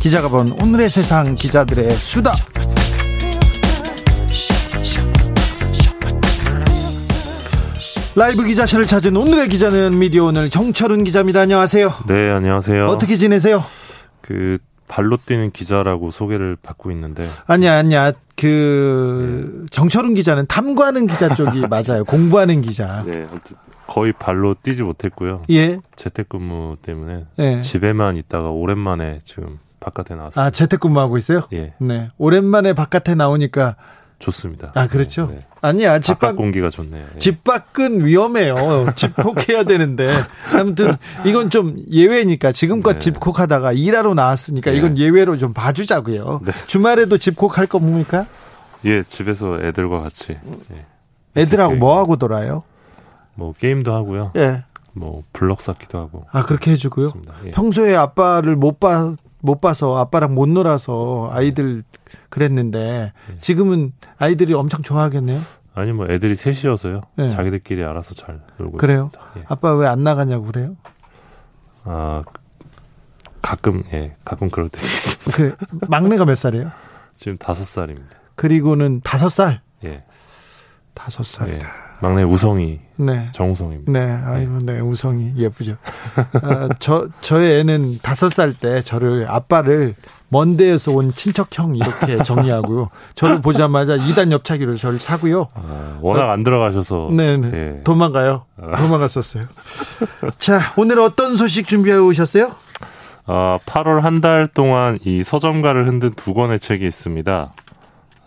기자가 본 오늘의 세상 기자들의 수다. 라이브 기자실을 찾은 오늘의 기자는 미디어 오늘 정철은 기자입니다. 안녕하세요. 네, 안녕하세요. 어떻게 지내세요? 그 발로 뛰는 기자라고 소개를 받고 있는데 아니야, 아니야. 그 정철은 기자는 탐구하는 기자 쪽이 맞아요. 공부하는 기자. 네, 거의 발로 뛰지 못했고요. 예. 재택근무 때문에 예. 집에만 있다가 오랜만에 지금 바깥에 나왔어요. 아, 재택근무하고 있어요? 예, 네. 오랜만에 바깥에 나오니까 좋습니다. 아, 그렇죠. 네, 네. 아니야. 바깥 집밖 공기가 좋네요. 예. 집 밖은 위험해요. 집콕해야 되는데. 아무튼 이건 좀 예외니까 지금껏 네. 집콕하다가 일하러 나왔으니까 네. 이건 예외로 좀 봐주자고요. 네. 주말에도 집콕할 겁니까? 예, 집에서 애들과 같이 예. 애들하고 뭐. 하고 놀아요? 뭐 게임도 하고요. 예. 뭐 블럭 쌓기도 하고. 아 그렇게 해주고요. 예. 평소에 아빠를 못 봐. 못 봐서 아빠랑 못 놀아서 아이들 그랬는데 네. 지금은 아이들이 엄청 좋아하겠네요. 아니 뭐 애들이 셋이어서요. 네. 자기들끼리 알아서 잘 놀고 그래요? 있습니다. 예. 아빠 왜 안 나가냐고 그래요? 아 가끔 예 가끔 그럴 때도 있습니다. 그 막내가 몇 살이에요? 지금 다섯 살입니다. 그리고는 다섯 살. 예. 다섯 살이라. 예. 막내 우성이 네. 정우성입니다. 네, 아이고, 네, 우성이 예쁘죠. 아, 저, 저의 애는 다섯 살 때 저를, 아빠를 먼 데에서 온 친척형 이렇게 정의하고요. 저를 보자마자 2단 옆차기로 저를 사고요. 아, 워낙 안 들어가셔서 네, 네. 예. 도망가요. 도망갔었어요. 자, 오늘 어떤 소식 준비해 오셨어요? 아, 8월 한 달 동안 이 서점가를 흔든 두 권의 책이 있습니다.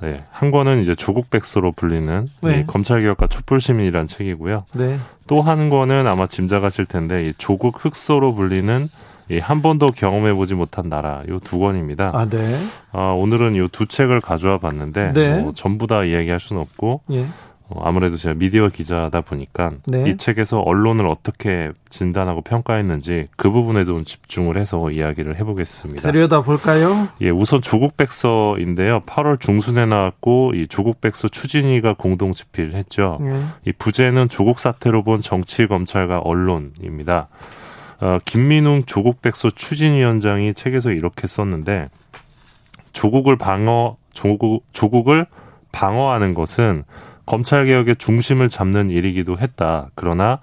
네, 한 권은 이제 조국 백서로 불리는 네. 이 검찰개혁과 촛불시민이라는 책이고요. 네. 또한 권은 아마 짐작하실 텐데 이 조국 흑서로 불리는 이한 번도 경험해보지 못한 나라 요 두 권입니다. 아, 네. 아, 오늘은 요 두 책을 가져와 봤는데 네. 뭐 전부 다 이야기할 수는 없고 예. 어, 아무래도 제가 미디어 기자다 보니까 네. 이 책에서 언론을 어떻게 진단하고 평가했는지 그 부분에 좀 집중을 해서 이야기를 해보겠습니다. 들여다 볼까요? 예, 우선 조국 백서인데요. 8월 중순에 나왔고 이 조국 백서 추진위가 공동 집필을 했죠. 예. 이 부제는 조국 사태로 본 정치 검찰과 언론입니다. 어, 김민웅 조국 백서 추진위원장이 책에서 이렇게 썼는데 조국을 방어 조국 조국을 방어하는 것은 검찰 개혁의 중심을 잡는 일이기도 했다. 그러나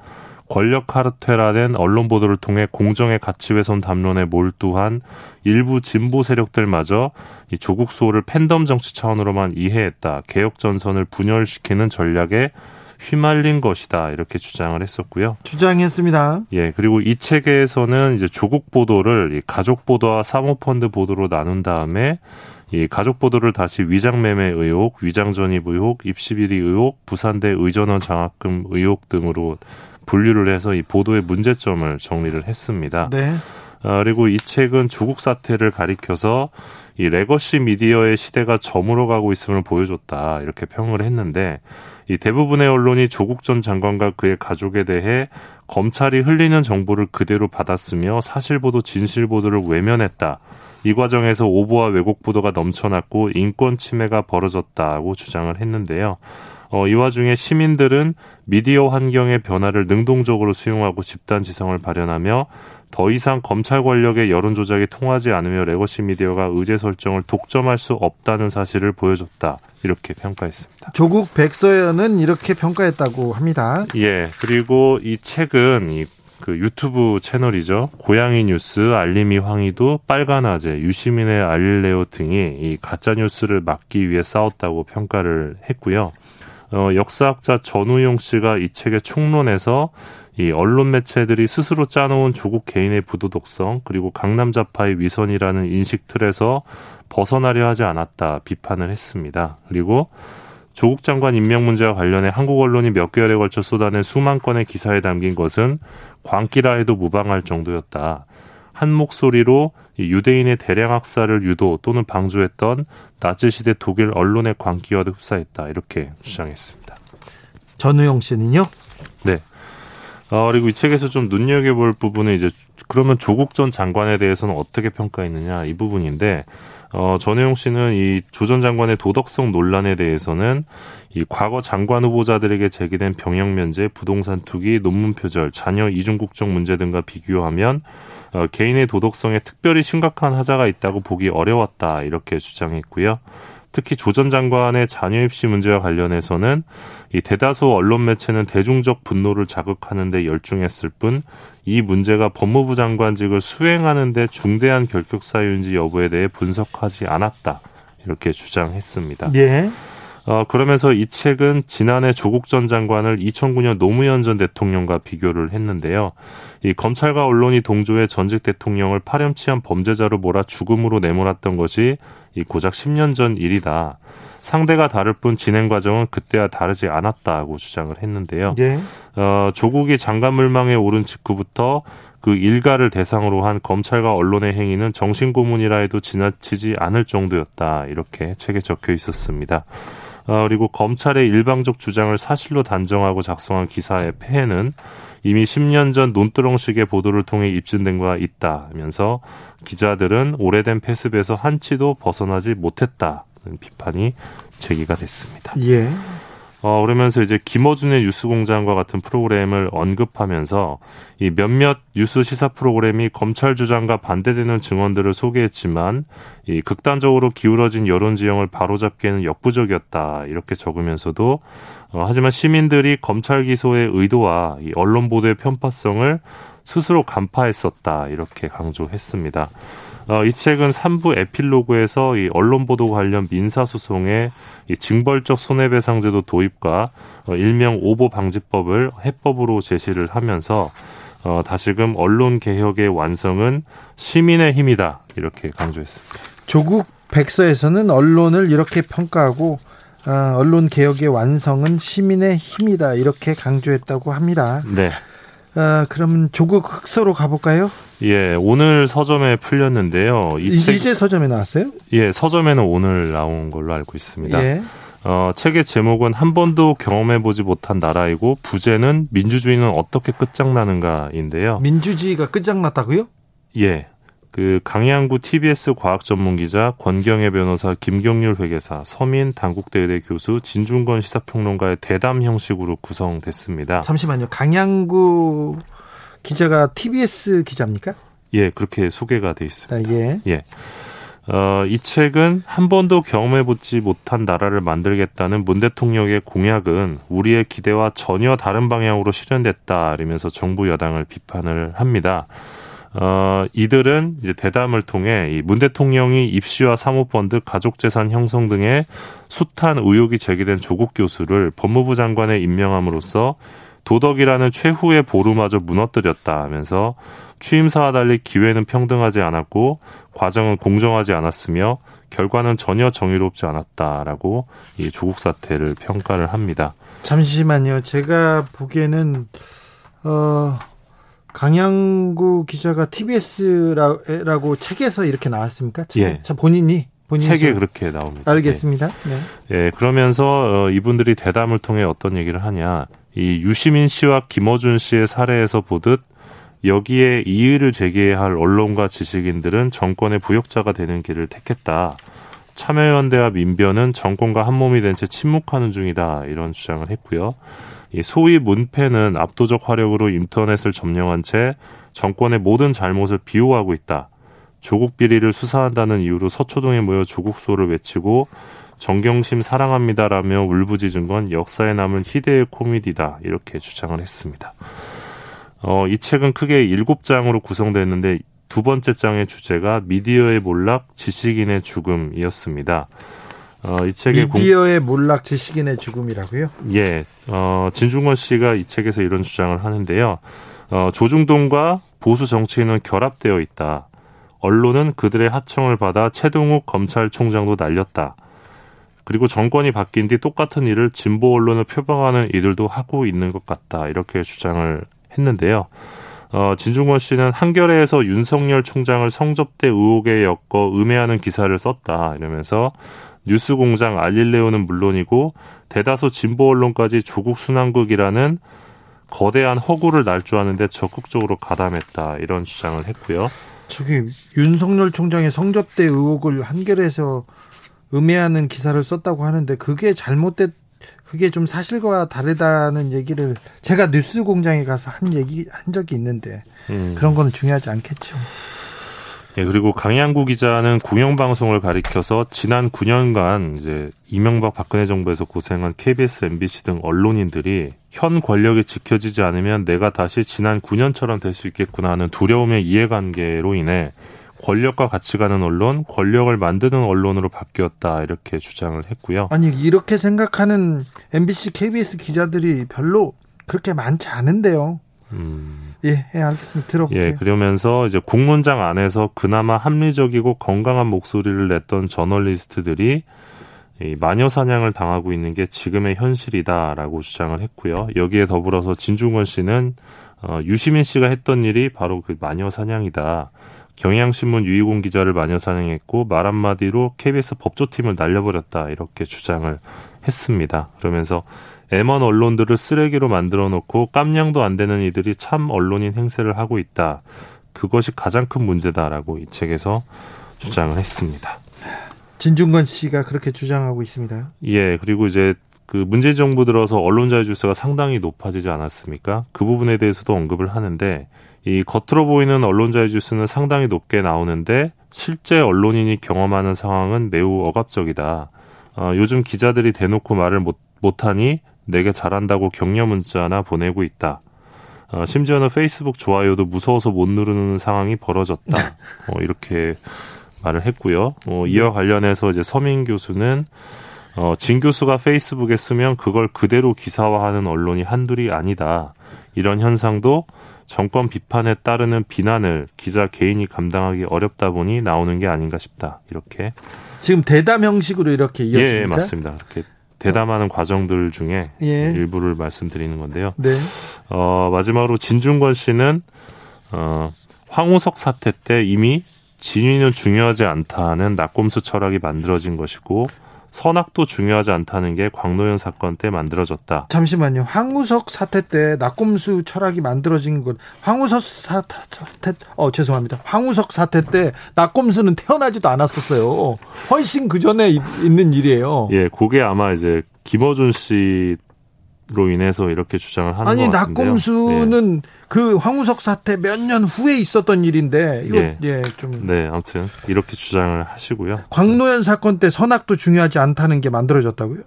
권력 카르텔화된 언론 보도를 통해 공정의 가치 훼손 담론에 몰두한 일부 진보 세력들마저 이 조국 수호를 팬덤 정치 차원으로만 이해했다. 개혁 전선을 분열시키는 전략에 휘말린 것이다. 이렇게 주장을 했었고요. 주장했습니다. 예, 그리고 이 책에서는 이제 조국 보도를 이 가족 보도와 사모펀드 보도로 나눈 다음에 이 가족 보도를 다시 위장 매매 의혹, 위장 전입 의혹, 입시 비리 의혹, 부산대 의전원 장학금 의혹 등으로 분류를 해서 이 보도의 문제점을 정리를 했습니다. 네. 아, 그리고 이 책은 조국 사태를 가리켜서 이 레거시 미디어의 시대가 저물어 가고 있음을 보여줬다 이렇게 평을 했는데 이 대부분의 언론이 조국 전 장관과 그의 가족에 대해 검찰이 흘리는 정보를 그대로 받았으며 사실 보도 진실 보도를 외면했다. 이 과정에서 오보와 왜곡 보도가 넘쳐났고 인권 침해가 벌어졌다고 주장을 했는데요. 어, 이 와중에 시민들은 미디어 환경의 변화를 능동적으로 수용하고 집단 지성을 발현하며 더 이상 검찰 권력의 여론 조작이 통하지 않으며 레거시 미디어가 의제 설정을 독점할 수 없다는 사실을 보여줬다. 이렇게 평가했습니다. 조국 백서에는 이렇게 평가했다고 합니다. 예, 그리고 이 책은 이 그 유튜브 채널이죠. 고양이 뉴스, 알림이 황희두, 빨간아재, 유시민의 알릴레오 등이 이 가짜 뉴스를 막기 위해 싸웠다고 평가를 했고요. 어, 역사학자 전우용 씨가 이 책의 총론에서 이 언론 매체들이 스스로 짜놓은 조국 개인의 부도덕성 그리고 강남 좌파의 위선이라는 인식 틀에서 벗어나려 하지 않았다 비판을 했습니다. 그리고 조국 장관 임명 문제와 관련해 한국 언론이 몇 개월에 걸쳐 쏟아낸 수만 건의 기사에 담긴 것은 광기라 해도 무방할 정도였다. 한 목소리로 유대인의 대량 학살을 유도 또는 방조했던 나치 시대 독일 언론의 광기와도 흡사했다 이렇게 주장했습니다. 전우영 씨는요? 네. 어, 그리고 이 책에서 좀 눈여겨볼 부분은 이제 그러면 조국 전 장관에 대해서는 어떻게 평가했느냐 이 부분인데 어, 전혜용 씨는 이 조 전 장관의 도덕성 논란에 대해서는 이 과거 장관 후보자들에게 제기된 병역 면제, 부동산 투기, 논문 표절, 자녀 이중 국적 문제 등과 비교하면 어, 개인의 도덕성에 특별히 심각한 하자가 있다고 보기 어려웠다 이렇게 주장했고요. 특히 조 전 장관의 자녀 입시 문제와 관련해서는 이 대다수 언론 매체는 대중적 분노를 자극하는 데 열중했을 뿐 이 문제가 법무부 장관직을 수행하는 데 중대한 결격 사유인지 여부에 대해 분석하지 않았다. 이렇게 주장했습니다. 예. 어, 그러면서 이 책은 지난해 조국 전 장관을 2009년 노무현 전 대통령과 비교를 했는데요. 이 검찰과 언론이 동조해 전직 대통령을 파렴치한 범죄자로 몰아 죽음으로 내몰았던 것이 이 고작 10년 전 일이다. 상대가 다를 뿐 진행 과정은 그때와 다르지 않았다고 주장을 했는데요. 예. 어, 조국이 장관 물망에 오른 직후부터 그 일가를 대상으로 한 검찰과 언론의 행위는 정신고문이라 해도 지나치지 않을 정도였다. 이렇게 책에 적혀 있었습니다. 어, 그리고 검찰의 일방적 주장을 사실로 단정하고 작성한 기사의 폐해는 이미 10년 전 논두렁식의 보도를 통해 입증된 바 있다면서 기자들은 오래된 패습에서 한치도 벗어나지 못했다는 비판이 제기가 됐습니다. 예. 어, 그러면서 이제 김어준의 뉴스공장과 같은 프로그램을 언급하면서 이 몇몇 뉴스 시사 프로그램이 검찰 주장과 반대되는 증언들을 소개했지만 이 극단적으로 기울어진 여론 지형을 바로잡기에는 역부족이었다 이렇게 적으면서도 어, 하지만 시민들이 검찰 기소의 의도와 이 언론 보도의 편파성을 스스로 간파했었다 이렇게 강조했습니다. 어, 이 책은 3부 에필로그에서 이 언론 보도 관련 민사 소송의 이 징벌적 손해배상제도 도입과 어, 일명 오보 방지법을 해법으로 제시를 하면서 어, 다시금 언론 개혁의 완성은 시민의 힘이다 이렇게 강조했습니다. 조국 백서에서는 언론을 이렇게 평가하고 어, 언론 개혁의 완성은 시민의 힘이다 이렇게 강조했다고 합니다. 네. 어, 그럼 조국 흑서로 가볼까요? 예, 오늘 서점에 풀렸는데요. 이 책, 이제 서점에 나왔어요? 예, 서점에는 오늘 나온 걸로 알고 있습니다. 예. 어, 책의 제목은 한 번도 경험해보지 못한 나라이고 부제는 민주주의는 어떻게 끝장나는가인데요. 민주주의가 끝장났다고요? 예. 그 강양구 TBS 과학 전문 기자 권경애 변호사 김경률 회계사 서민 당국대의대 교수 진중건 시사평론가의 대담 형식으로 구성됐습니다. 잠시만요. 강양구 기자가 TBS 기자입니까? 예, 그렇게 소개가 돼 있습니다. 아, 예. 예. 어, 이 책은 한 번도 경험해보지 못한 나라를 만들겠다는 문 대통령의 공약은 우리의 기대와 전혀 다른 방향으로 실현됐다. 이러면서 정부 여당을 비판을 합니다. 어, 이들은 이제 대담을 통해 이 문 대통령이 입시와 사모펀드, 가족재산 형성 등의 숱한 의혹이 제기된 조국 교수를 법무부 장관에 임명함으로써 도덕이라는 최후의 보루마저 무너뜨렸다 하면서 취임사와 달리 기회는 평등하지 않았고 과정은 공정하지 않았으며 결과는 전혀 정의롭지 않았다라고 이 조국 사태를 평가를 합니다. 잠시만요. 제가 보기에는 어 강양구 기자가 TBS라고 책에서 이렇게 나왔습니까? 예. 참 본인이 본인이 책에 그렇게 나옵니다. 알겠습니다. 네. 예, 그러면서 어, 이분들이 대담을 통해 어떤 얘기를 하냐? 이 유시민 씨와 김어준 씨의 사례에서 보듯 여기에 이의를 제기해야 할 언론과 지식인들은 정권의 부역자가 되는 길을 택했다. 참여연대와 민변은 정권과 한몸이 된 채 침묵하는 중이다. 이런 주장을 했고요. 이 소위 문패는 압도적 화력으로 인터넷을 점령한 채 정권의 모든 잘못을 비호하고 있다. 조국 비리를 수사한다는 이유로 서초동에 모여 조국소를 외치고 정경심 사랑합니다라며 울부짖은 건 역사에 남은 희대의 코미디다 이렇게 주장을 했습니다. 어, 이 책은 크게 일곱 장으로 구성됐는데 두 번째 장의 주제가 미디어의 몰락, 지식인의 죽음이었습니다. 어, 이 책의 미디어의 공... 몰락, 지식인의 죽음이라고요? 예, 어, 진중권 씨가 이 책에서 이런 주장을 하는데요. 어, 조중동과 보수 정치인은 결합되어 있다. 언론은 그들의 하청을 받아 최동욱 검찰총장도 날렸다. 그리고 정권이 바뀐 뒤 똑같은 일을 진보 언론을 표방하는 이들도 하고 있는 것 같다. 이렇게 주장을 했는데요. 어, 진중권 씨는 한겨레에서 윤석열 총장을 성접대 의혹에 엮어 음해하는 기사를 썼다 이러면서 뉴스 공장 알릴레오는 물론이고 대다수 진보 언론까지 조국 순환국이라는 거대한 허구를 날조하는데 적극적으로 가담했다 이런 주장을 했고요. 저기 윤석열 총장의 성접대 의혹을 한겨레에서 음해하는 기사를 썼다고 하는데 그게 잘못됐 그게 좀 사실과 다르다는 얘기를 제가 뉴스 공장에 가서 한 얘기 한 적이 있는데 음. 그런 거는 중요하지 않겠죠. 예, 그리고 강양구 기자는 공영방송을 가리켜서 지난 9년간 이제 이명박 박근혜 정부에서 고생한 KBS, MBC 등 언론인들이 현 권력이 지켜지지 않으면 내가 다시 지난 9년처럼 될 수 있겠구나 하는 두려움의 이해관계로 인해 권력과 같이 가는 언론, 권력을 만드는 언론으로 바뀌었다 이렇게 주장을 했고요. 아니 이렇게 생각하는 MBC, KBS 기자들이 별로 그렇게 많지 않은데요. 음. 예, 예, 알겠습니다. 들어볼게요. 예, 그러면서 이제 공문장 안에서 그나마 합리적이고 건강한 목소리를 냈던 저널리스트들이 이 마녀 사냥을 당하고 있는 게 지금의 현실이다라고 주장을 했고요. 여기에 더불어서 진중권 씨는 어, 유시민 씨가 했던 일이 바로 그 마녀 사냥이다. 경향신문 유이공 기자를 마녀 사냥했고 말 한마디로 KBS 법조팀을 날려버렸다 이렇게 주장을 했습니다. 그러면서 M1 언론들을 쓰레기로 만들어 놓고 깜냥도 안 되는 이들이 참 언론인 행세를 하고 있다. 그것이 가장 큰 문제다라고 이 책에서 주장을 했습니다. 진중권 씨가 그렇게 주장하고 있습니다. 예, 그리고 이제 그 문재인 정부 들어서 언론 자유 지수가 상당히 높아지지 않았습니까? 그 부분에 대해서도 언급을 하는데 이 겉으로 보이는 언론자유 지수는 상당히 높게 나오는데 실제 언론인이 경험하는 상황은 매우 억압적이다. 어, 요즘 기자들이 대놓고 말을 못, 못하니 내게 잘한다고 격려 문자나 보내고 있다. 어, 심지어는 페이스북 좋아요도 무서워서 못 누르는 상황이 벌어졌다. 어, 이렇게 말을 했고요. 어, 이와 관련해서 이제 서민 교수는 어, 진 교수가 페이스북에 쓰면 그걸 그대로 기사화하는 언론이 한둘이 아니다. 이런 현상도 정권 비판에 따르는 비난을 기자 개인이 감당하기 어렵다 보니 나오는 게 아닌가 싶다. 이렇게 지금 대담 형식으로 이렇게 이어집니까? 예, 맞습니다. 이렇게 대담하는 과정들 중에 예. 일부를 말씀드리는 건데요. 네. 어, 마지막으로 진중권 씨는 어, 황우석 사태 때 이미 진위는 중요하지 않다는 낙곰수 철학이 만들어진 것이고 선악도 중요하지 않다는 게 광노현 사건 때 만들어졌다. 잠시만요. 황우석 사태 때 낙곰수 철학이 만들어진 것. 황우석 사태, 어 죄송합니다. 황우석 사태 때 낙곰수는 태어나지도 않았었어요. 훨씬 그 전에 있는 일이에요. 예, 그게 아마 이제 김어준 씨 로 인해서 이렇게 주장을 하는 아니, 것 같은데요. 낙곰수는 예. 그 황우석 사태 몇 년 후에 있었던 일인데 이거 예. 예, 좀 네, 아무튼 이렇게 주장을 하시고요. 광노현 사건 때 선악도 중요하지 않다는 게 만들어졌다고요?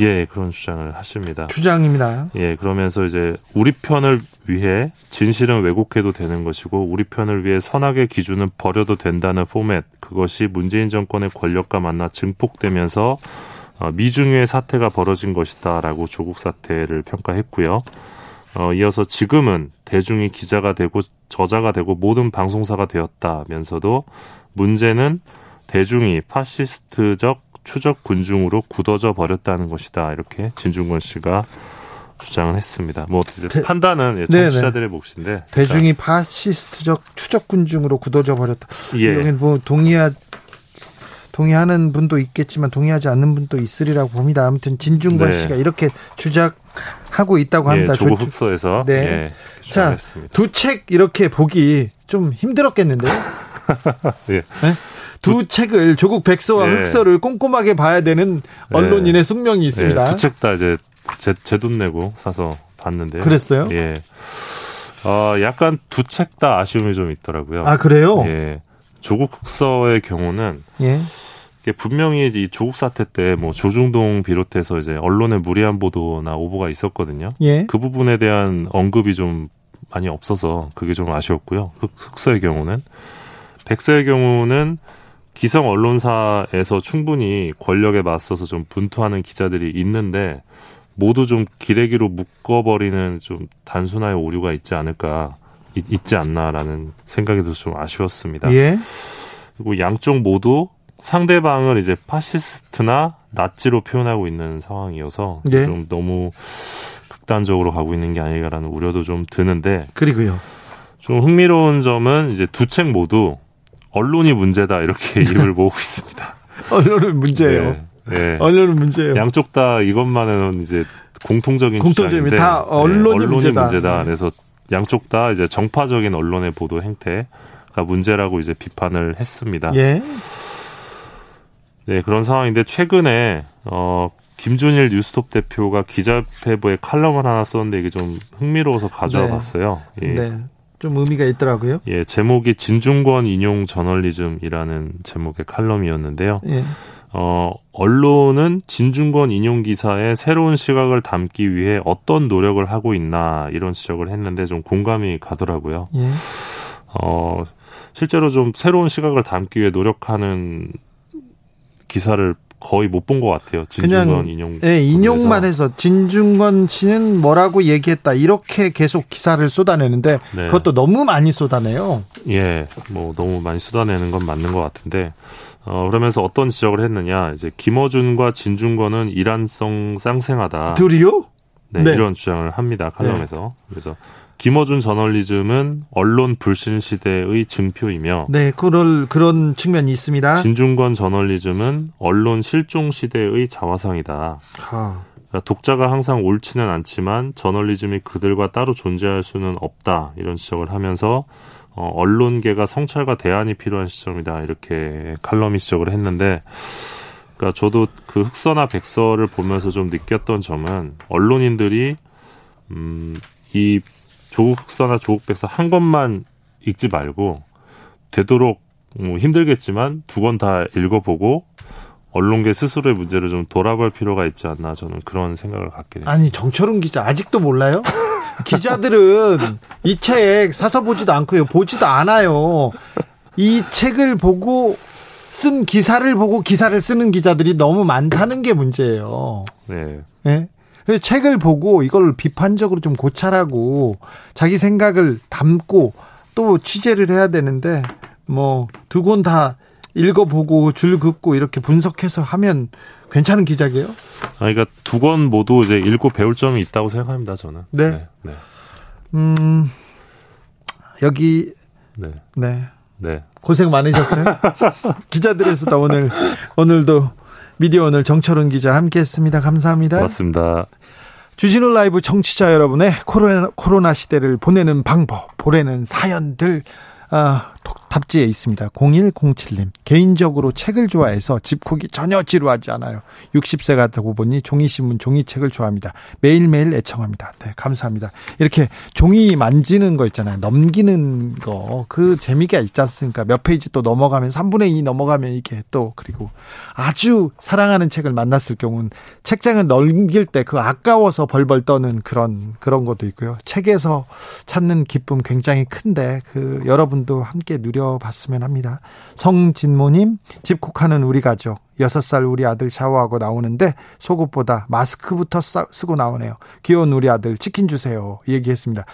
예, 그런 주장을 하십니다. 주장입니다. 예, 그러면서 이제 우리 편을 위해 진실은 왜곡해도 되는 것이고 우리 편을 위해 선악의 기준은 버려도 된다는 포맷 그것이 문재인 정권의 권력과 만나 증폭되면서 어, 미중유의 사태가 벌어진 것이다라고 조국 사태를 평가했고요. 어, 이어서 지금은 대중이 기자가 되고 저자가 되고 모든 방송사가 되었다면서도 문제는 대중이 파시스트적 추적 군중으로 굳어져 버렸다는 것이다. 이렇게 진중권 씨가 주장을 했습니다. 뭐 대, 판단은 예, 청취자들의 몫인데 대중이 파시스트적 추적 군중으로 굳어져 버렸다. 예. 뭐 동의하 동의하는 분도 있겠지만 동의하지 않는 분도 있으리라고 봅니다. 아무튼 진중권 네. 씨가 이렇게 주장하고 있다고 합니다. 예, 조국 흑서에서 네. 예, 자, 두 책 이렇게 보기 좀 힘들었겠는데요? 예. 네? 두두 책을 조국 백서와 예. 흑서를 꼼꼼하게 봐야 되는 언론인의 예. 숙명이 있습니다. 예, 두책 다 이제 제 돈 내고 사서 봤는데요. 그랬어요? 예. 어, 약간 두 책 다 아쉬움이 좀 있더라고요. 아, 그래요? 예. 조국 흑서의 경우는 예. 분명히 이 조국 사태 때 뭐 조중동 비롯해서 이제 언론의 무리한 보도나 오보가 있었거든요. 예. 그 부분에 대한 언급이 좀 많이 없어서 그게 좀 아쉬웠고요. 흑서의 경우는 백서의 경우는 기성 언론사에서 충분히 권력에 맞서서 좀 분투하는 기자들이 있는데 모두 좀 기레기로 묶어버리는 좀 단순화의 오류가 있지 않을까 있, 지 않나라는 생각이 들어서 좀 아쉬웠습니다. 예. 그리고 양쪽 모두 상대방을 이제 파시스트나 나치로 표현하고 있는 상황이어서 네. 좀 너무 극단적으로 가고 있는 게 아닌가라는 우려도 좀 드는데 그리고요. 좀 흥미로운 점은 이제 두 책 모두 언론이 문제다 이렇게 입을 모으고 있습니다. 언론은 문제예요. 네, 네. 언론은 문제예요. 양쪽 다 이것만은 이제 공통적인 공통점이 다 언론이, 네, 언론이 문제다. 문제다. 네. 그래서 양쪽 다 이제 정파적인 언론의 보도 행태가 문제라고 이제 비판을 했습니다. 예. 네, 그런 상황인데 최근에 어 김준일 뉴스톱 대표가 기자회보에 칼럼을 하나 썼는데 이게 좀 흥미로워서 가져와 네. 봤어요. 예. 네. 좀 의미가 있더라고요. 예, 제목이 진중권 인용 저널리즘이라는 제목의 칼럼이었는데요. 예. 어, 언론은 진중권 인용 기사에 새로운 시각을 담기 위해 어떤 노력을 하고 있나 이런 지적을 했는데 좀 공감이 가더라고요. 예. 어, 실제로 좀 새로운 시각을 담기 위해 노력하는 기사를 거의 못 본 것 같아요. 진중권 인용. 네, 인용만 해서 진중권 씨는 뭐라고 얘기했다 이렇게 계속 기사를 쏟아내는데 네. 그것도 너무 많이 쏟아내요. 예, 뭐 너무 많이 쏟아내는 건 맞는 것 같은데 어, 그러면서 어떤 지적을 했느냐 이제 김어준과 진중권은 이란성 쌍생하다. 둘이요? 네, 네. 이런 주장을 합니다 칼럼에서. 네. 그래서 김어준 저널리즘은 언론 불신 시대의 증표이며 네, 그럴 그런 측면이 있습니다. 진중권 저널리즘은 언론 실종 시대의 자화상이다. 하. 그러니까 독자가 항상 옳지는 않지만 저널리즘이 그들과 따로 존재할 수는 없다. 이런 지적을 하면서 어, 언론계가 성찰과 대안이 필요한 시점이다. 이렇게 칼럼이 지적을 했는데 그러니까 저도 그 흑서나 백서를 보면서 좀 느꼈던 점은 언론인들이 음, 이 조국 흑서나 조국 백서 한 권만 읽지 말고 되도록 뭐 힘들겠지만 두권다 읽어보고 언론계 스스로의 문제를 좀 돌아볼 필요가 있지 않나 저는 그런 생각을 갖게 됐습니다. 아니 정철은 기자 아직도 몰라요? 기자들은 이 책 사서 보지도 않고요. 보지도 않아요. 이 책을 보고 쓴 기사를 보고 기사를 쓰는 기자들이 너무 많다는 게 문제예요. 네. 네? 책을 보고 이걸 비판적으로 좀 고찰하고 자기 생각을 담고 또 취재를 해야 되는데 뭐 두 권 다 읽어보고 줄 긋고 이렇게 분석해서 하면 괜찮은 기자게요? 아, 그러니까 두 권 모두 이제 읽고 배울 점이 있다고 생각합니다. 저는. 네. 네. 네. 음 여기 네. 네. 네. 고생 많으셨어요. 기자들에서도 오늘 오늘도 미디어 오늘 정철은 기자 함께했습니다. 감사합니다. 고맙습니다. 주진우 라이브 청취자 여러분의 코로나, 코로나 시대를 보내는 방법, 보내는 사연들 아, 답지에 있습니다. 0107님. 개인적으로 책을 좋아해서 집콕이 전혀 지루하지 않아요. 60세가 되고 보니 종이신문, 종이책을 좋아합니다. 매일매일 애청합니다. 네, 감사합니다. 이렇게 종이 만지는 거 있잖아요. 넘기는 거. 그 재미가 있지 않습니까? 몇 페이지 또 넘어가면 3분의 2 넘어가면 이게 또 그리고 아주 사랑하는 책을 만났을 경우는 책장을 넘길 때 그 아까워서 벌벌 떠는 그런 그런 것도 있고요. 책에서 찾는 기쁨 굉장히 큰데 그 여러분도 함께 누려 봤으면 합니다. 성진모님, 집콕하는 우리 가족. 6살 우리 아들 샤워하고 나오는데 속옷보다 마스크부터 쓰고 나오네요. 귀여운 우리 아들 치킨 주세요. 얘기했습니다.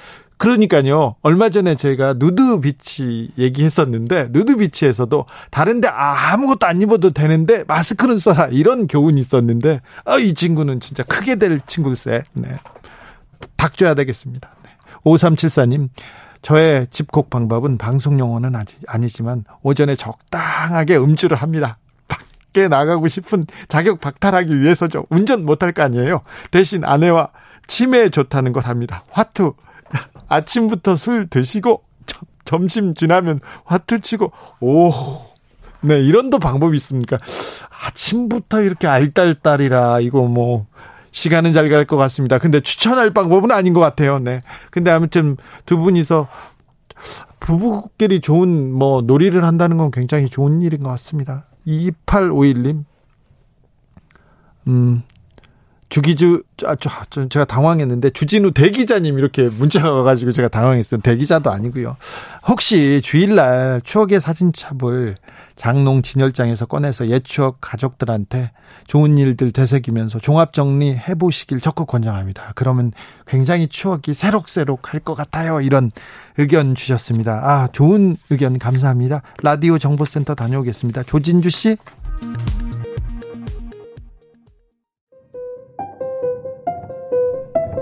그러니까요. 얼마 전에 저희가 누드 비치 얘기했었는데 누드 비치에서도 다른데 아무것도 안 입어도 되는데 마스크는 써라 이런 교훈이 있었는데 아, 이 친구는 진짜 크게 될 친구일세. 네. 닭 줘야 되겠습니다. 네. 5374님 저의 집콕 방법은 방송 용어는 아니지만 오전에 적당하게 음주를 합니다. 밖에 나가고 싶은 자격 박탈하기 위해서죠. 운전 못할 거 아니에요. 대신 아내와 치매에 좋다는 걸 합니다. 화투. 아침부터 술 드시고 점심 지나면 화투 치고 오. 네, 이런 도 방법이 있습니까? 아침부터 이렇게 알딸딸이라 이거 뭐 시간은 잘 갈 것 같습니다. 근데 추천할 방법은 아닌 것 같아요. 네. 근데 아무튼 두 분이서 부부끼리 좋은 뭐 놀이를 한다는 건 굉장히 좋은 일인 것 같습니다. 2851님. 음. 주기주, 아, 저, 제가 당황했는데, 주진우 대기자님 이렇게 문자가 와가지고 제가 당황했어요. 대기자도 아니고요. 혹시 주일날 추억의 사진첩을 장롱 진열장에서 꺼내서 옛 추억 가족들한테 좋은 일들 되새기면서 종합 정리 해보시길 적극 권장합니다. 그러면 굉장히 추억이 새록새록 할 것 같아요. 이런 의견 주셨습니다. 아, 좋은 의견 감사합니다. 라디오 정보센터 다녀오겠습니다. 조진주 씨.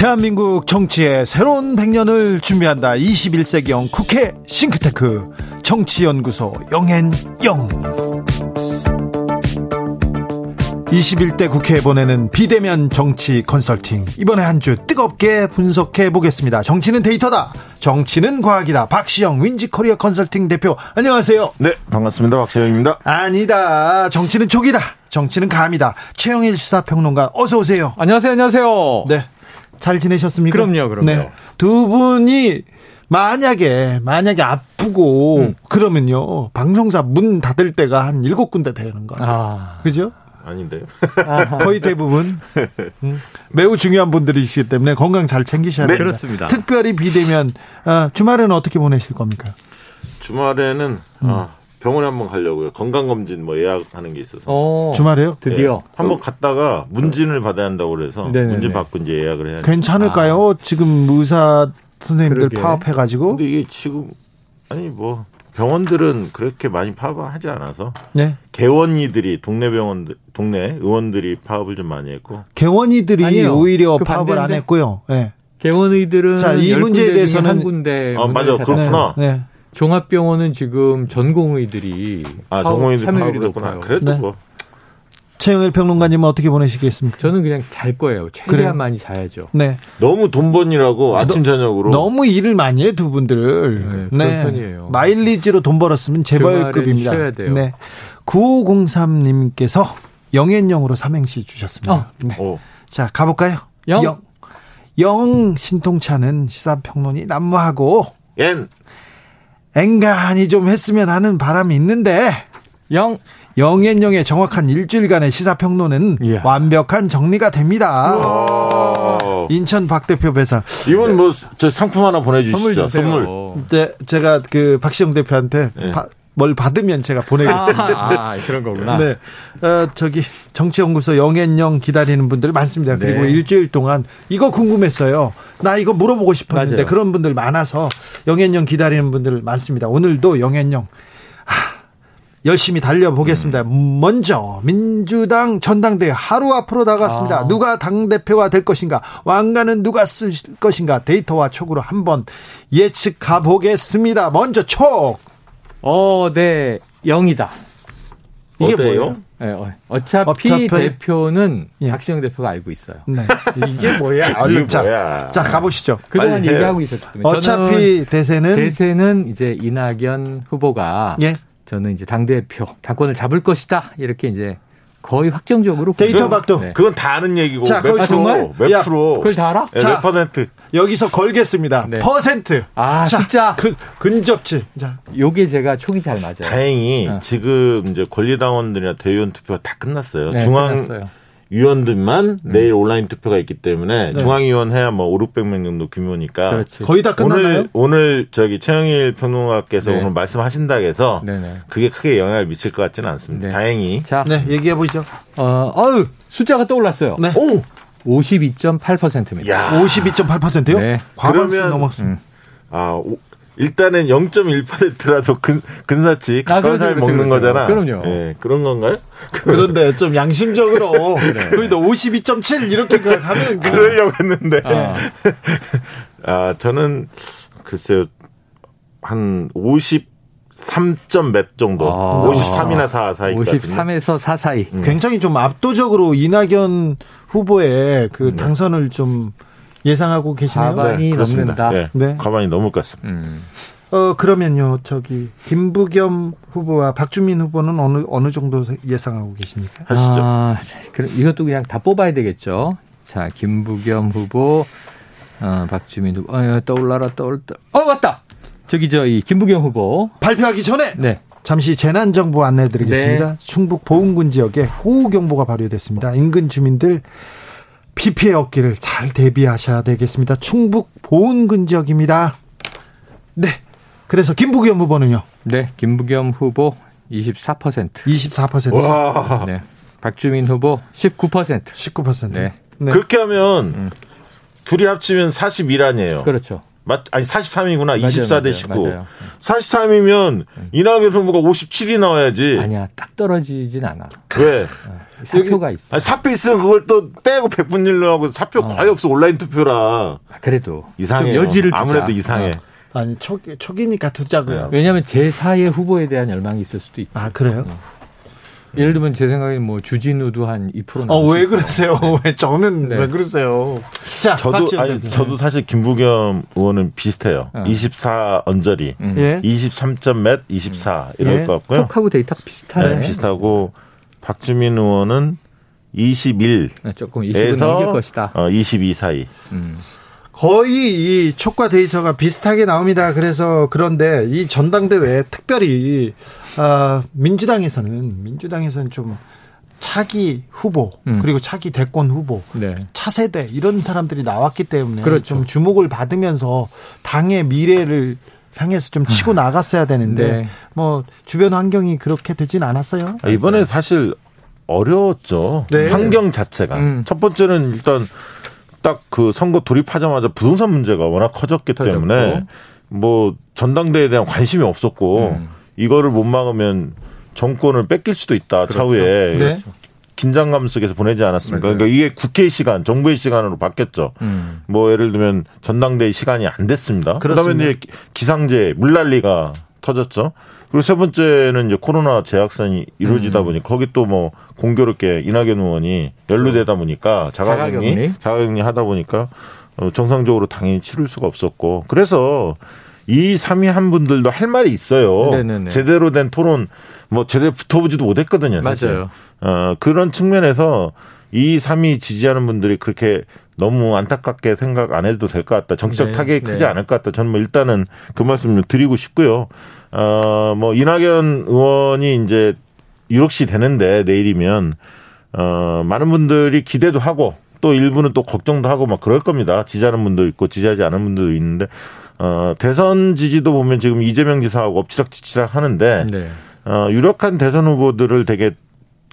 대한민국 정치의 새로운 100년을 준비한다. 21세기형 국회 싱크탱크 정치연구소 영앤영. 21대 국회에 보내는 비대면 정치 컨설팅. 이번에 한 주 뜨겁게 분석해 보겠습니다. 정치는 데이터다. 정치는 과학이다. 박시영 윈지 코리아 컨설팅 대표. 안녕하세요. 네, 반갑습니다. 박시영입니다. 아니다. 정치는 촉이다. 정치는 감이다. 최영일 시사평론가 어서 오세요. 안녕하세요. 안녕하세요. 네. 잘 지내셨습니까? 그럼요, 그럼요. 네. 두 분이 만약에 만약에 아프고 음. 그러면요 방송사 문 닫을 때가 한 일곱 군데 되는 거예요. 아. 그죠? 아닌데요. 거의 대부분 음, 매우 중요한 분들이시기 때문에 건강 잘 챙기셔야 네, 됩니다. 그렇습니다. 특별히 비대면 어, 주말에는 어떻게 보내실 겁니까? 주말에는 음. 어, 병원에 한번 가려고요. 건강검진 뭐 예약하는 게 있어서. 오, 어, 주말에요? 드디어. 네. 한번 갔다가 문진을 받아야 한다고 그래서 네네네. 문진 받고 이제 예약을 해야 괜찮을까요? 아. 지금 의사 선생님들 그러게. 파업해가지고. 근데 이게 지금, 아니 뭐, 병원들은 그렇게 많이 파업하지 않아서. 네. 개원이들이, 동네 병원들, 동네 의원들이 파업을 좀 많이 했고. 개원이들이 아니요. 오히려 그 파업을 안 했고요. 네. 개원의들은 자, 이 문제에 대해서는 한 군데 아, 맞아. 그렇구나. 네. 네. 종합병원은 지금 전공의들이 아, 전공의들 참여율이 높구나. 그래도 네. 뭐 최영일 평론가님은 어떻게 보내시겠습니까? 저는 그냥 잘 거예요. 최대한 그래요? 많이 자야죠. 네. 너무 돈 번이라고 아침 저녁으로 너무 일을 많이 해 두 분들. 네, 네. 편이에요. 마일리지로 돈 벌었으면 재벌급입니다. 쉬어야 돼요. 네. 9503님께서 영앤영으로 삼행시 주셨습니다. 어. 네. 오. 자, 가볼까요? 영. 영. 영 신통차는 시사평론이 난무하고 엔 앵간히 좀 했으면 하는 바람이 있는데 영 영앤영의 정확한 일주일간의 시사평론은 이야. 완벽한 정리가 됩니다. 인천 박 대표 배상. 이분 뭐저 상품 하나 보내주시죠. 선물. 선물. 네, 제가 그 박시영 대표한테 네. 바, 뭘 받으면 제가 보내겠습니다. 아, 아, 그런 거구나. 네. 어, 저기 정치연구소 영앤영 기다리는 분들 많습니다. 그리고 네. 일주일 동안 이거 궁금했어요. 나 이거 물어보고 싶었는데 맞아요. 그런 분들 많아서 영앤영 기다리는 분들 많습니다. 오늘도 영앤영 열심히 달려보겠습니다. 음. 먼저 민주당 전당대회 하루 앞으로 다가왔습니다. 아. 누가 당대표가 될 것인가 왕관은 누가 쓸 것인가 데이터와 촉으로 한번 예측 가 보겠습니다. 먼저 촉 어, 네, 0이다. 이게 뭐예요? 네, 어차피, 어차피, 대표는 예. 박시영 대표가 알고 있어요. 네. 이게 뭐야? 얼른 자, 뭐야? 자 가보시죠. 그동안 얘기하고 있었기 때문에 어차피 대세는 대세는 이제 이낙연 후보가 예. 저는 이제 당 대표 당권을 잡을 것이다 이렇게 이제 거의 확정적으로 데이터 봐도 네. 그건 다 아는 얘기고 자, 몇 프로? 몇 야, 프로 그걸 다 알아? 네, 몇 퍼센트 여기서 걸겠습니다. 네. 퍼센트. 아, 자, 숫자. 그, 근접치. 자. 요게 제가 촉이 잘 맞아요. 다행히 어. 지금 이제 권리당원들이나 대의원 투표가 다 끝났어요. 네, 중앙 끝났어요. 위원들만 음. 내일 온라인 투표가 있기 때문에 네. 중앙위원 해야 뭐 5, 600명 정도 규모니까 그렇지. 거의 다 끝났나요? 오늘 오늘 저기 최영일 평론가께서 네. 오늘 말씀하신다 해서 네네. 그게 크게 영향을 미칠 것 같지는 않습니다. 네. 다행히. 자, 네, 얘기해 보시죠. 어, 어유 숫자가 떠올랐어요. 네. 오. 52.8%입니다. 야. 52.8%요? 네. 과반수 넘었습니다. 음. 아, 일단은 0.1%라도 근, 근사치 가까운 아, 사람이 먹는 그렇죠. 거잖아. 그럼요. 예, 그런 건가요? 그런데 좀 양심적으로 네. 그래도 52.7 이렇게 가면 그러려고 했는데. 아. 아, 저는 글쎄요. 한 50, 3점 몇 정도. 아. 53이나 4 사이. 53에서 4 사이. 음. 굉장히 좀 압도적으로 이낙연 후보의 그 네. 당선을 좀 예상하고 계시네요. 과반이 네, 넘는다. 네, 네. 과반이 넘을 것 같습니다. 음. 어 그러면요 저기 김부겸 후보와 박주민 후보는 어느 어느 정도 예상하고 계십니까? 하시죠. 아, 그럼 이것도 그냥 다 뽑아야 되겠죠. 자 김부겸 후보, 어, 박주민 후보, 어, 떠올라라 떠올, 어 맞다. 저기 저 이 김부겸 후보 발표하기 전에 네. 잠시 재난 정보 안내드리겠습니다. 네. 충북 보은군 지역에 호우 경보가 발효됐습니다. 인근 주민들 비 피해 없기를 잘 대비하셔야 되겠습니다. 충북 보은군 지역입니다. 네. 그래서 김부겸 후보는요? 네, 김부겸 후보 24%. 24%. 와. 네. 박주민 후보 19%. 19%. 네. 네. 그렇게 하면 음. 둘이 합치면 41아니에요. 그렇죠. 맞, 아니 43이구나. 24대 19. 맞아요. 43이면 이낙연 후보가 57이 나와야지. 아니야, 딱 떨어지진 않아. 왜? 사표가 있어. 아니, 사표 있으면 그걸 또 빼고 100분 일로 하고 사표 어. 거의 없어 온라인 투표라. 아, 그래도 이상해. 여지를 주자. 아무래도 이상해. 어. 아니 초기 초기니까 두자고요. 왜냐하면 제 4의 후보에 대한 열망이 있을 수도 있죠. 아 그래요? 어. 예를 들면 제 생각에 뭐 주진우도 한2% 어, 왜 그러세요? 왜 저는 네. 왜 그러세요? 자, 저도 아니 저도 사실 김부겸 의원은 비슷해요. 어. 24 언저리, 음. 예. 23점 몇, 24 이럴 예. 것 같고요. 촉하고 데이터 비슷하네. 네, 비슷하고 박주민 의원은 21. 네, 조금 20은 이길 것이다. 어, 22 사이. 음. 거의 이 촉과 데이터가 비슷하게 나옵니다. 그래서 그런데 이 전당대회 특별히 아, 민주당에서는 민주당에서는 좀 차기 후보 음. 그리고 차기 대권 후보 네. 차세대 이런 사람들이 나왔기 때문에 그렇죠. 좀 주목을 받으면서 당의 미래를 향해서 좀 치고 음. 나갔어야 되는데 네. 뭐 주변 환경이 그렇게 되진 않았어요. 아, 이번에 사실 어려웠죠. 네. 환경 자체가 음. 첫 번째는 일단 딱 그 선거 돌입하자마자 부동산 문제가 워낙 커졌기 터졌고. 때문에 뭐 전당대회에 대한 관심이 없었고. 음. 이거를 못 막으면 정권을 뺏길 수도 있다 그렇죠. 차후에 네. 긴장감 속에서 보내지 않았습니까? 네. 그러니까 이게 국회 시간, 정부의 시간으로 바뀌었죠. 음. 뭐 예를 들면 전당대회 시간이 안 됐습니다. 그다음에 이제 기상재 물난리가 터졌죠. 그리고 세 번째는 이제 코로나 재확산이 이루어지다 음. 보니 거기 또 뭐 공교롭게 이낙연 의원이 연루되다 보니까 자가격리 자가격리, 자가격리 하다 보니까 어, 정상적으로 당연히 치를 수가 없었고 그래서 이 3위 한 분들도 할 말이 있어요. 네네네. 제대로 된 토론 뭐 제대로 붙어보지도 못했거든요. 사실. 맞아요. 어, 그런 측면에서 이 3위 지지하는 분들이 그렇게 너무 안타깝게 생각 안 해도 될 것 같다. 정치적 네, 타격이 크지 네. 않을 것 같다. 저는 뭐 일단은 그 말씀 을 드리고 싶고요. 어, 뭐 이낙연 의원이 이제 유력시 되는데 내일이면 어, 많은 분들이 기대도 하고 또 일부는 또 걱정도 하고 막 그럴 겁니다. 지지하는 분도 있고 지지하지 않은 분도 있는데 어, 대선 지지도 보면 지금 이재명 지사하고 엎치락치치락 하는데 네. 어, 유력한 대선 후보들을 되게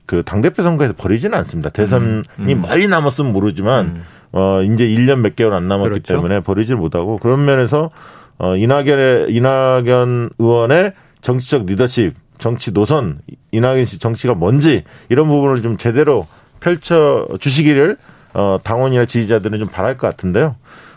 그 당대표 선거에서 버리지는 않습니다. 대선이 음, 음. 멀리 남았으면 모르지만 음. 어, 이제 1년 몇 개월 안 남았기 그렇죠. 때문에 버리질 못하고 그런 면에서 어, 이낙연의, 이낙연 의원의 정치적 리더십, 정치 노선, 이낙연 씨 정치가 뭔지 이런 부분을 좀 제대로 펼쳐 주시기를 어, 당원이나 지지자들은 좀 바랄 것 같은데요.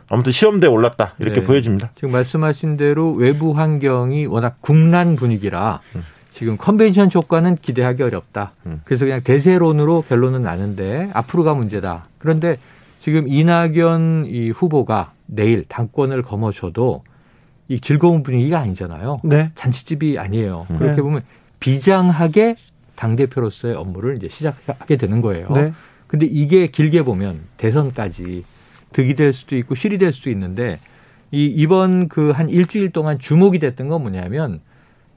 아무튼 시험대에 올랐다 이렇게 네. 보여집니다. 지금 말씀하신 대로 외부 환경이 워낙 국난 분위기라 음. 지금 컨벤션 효과는 기대하기 어렵다. 음. 그래서 그냥 대세론으로 결론은 나는데 앞으로가 문제다. 그런데 지금 이낙연 이 후보가 내일 당권을 거머쥐어도 이 즐거운 분위기가 아니잖아요. 네. 잔치집이 아니에요. 음. 그렇게 네. 보면 비장하게 당 대표로서의 업무를 이제 시작하게 되는 거예요. 네. 근데 이게 길게 보면 대선까지 득이 될 수도 있고 실이 될 수도 있는데 이 이번 그 한 일주일 동안 주목이 됐던 건 뭐냐면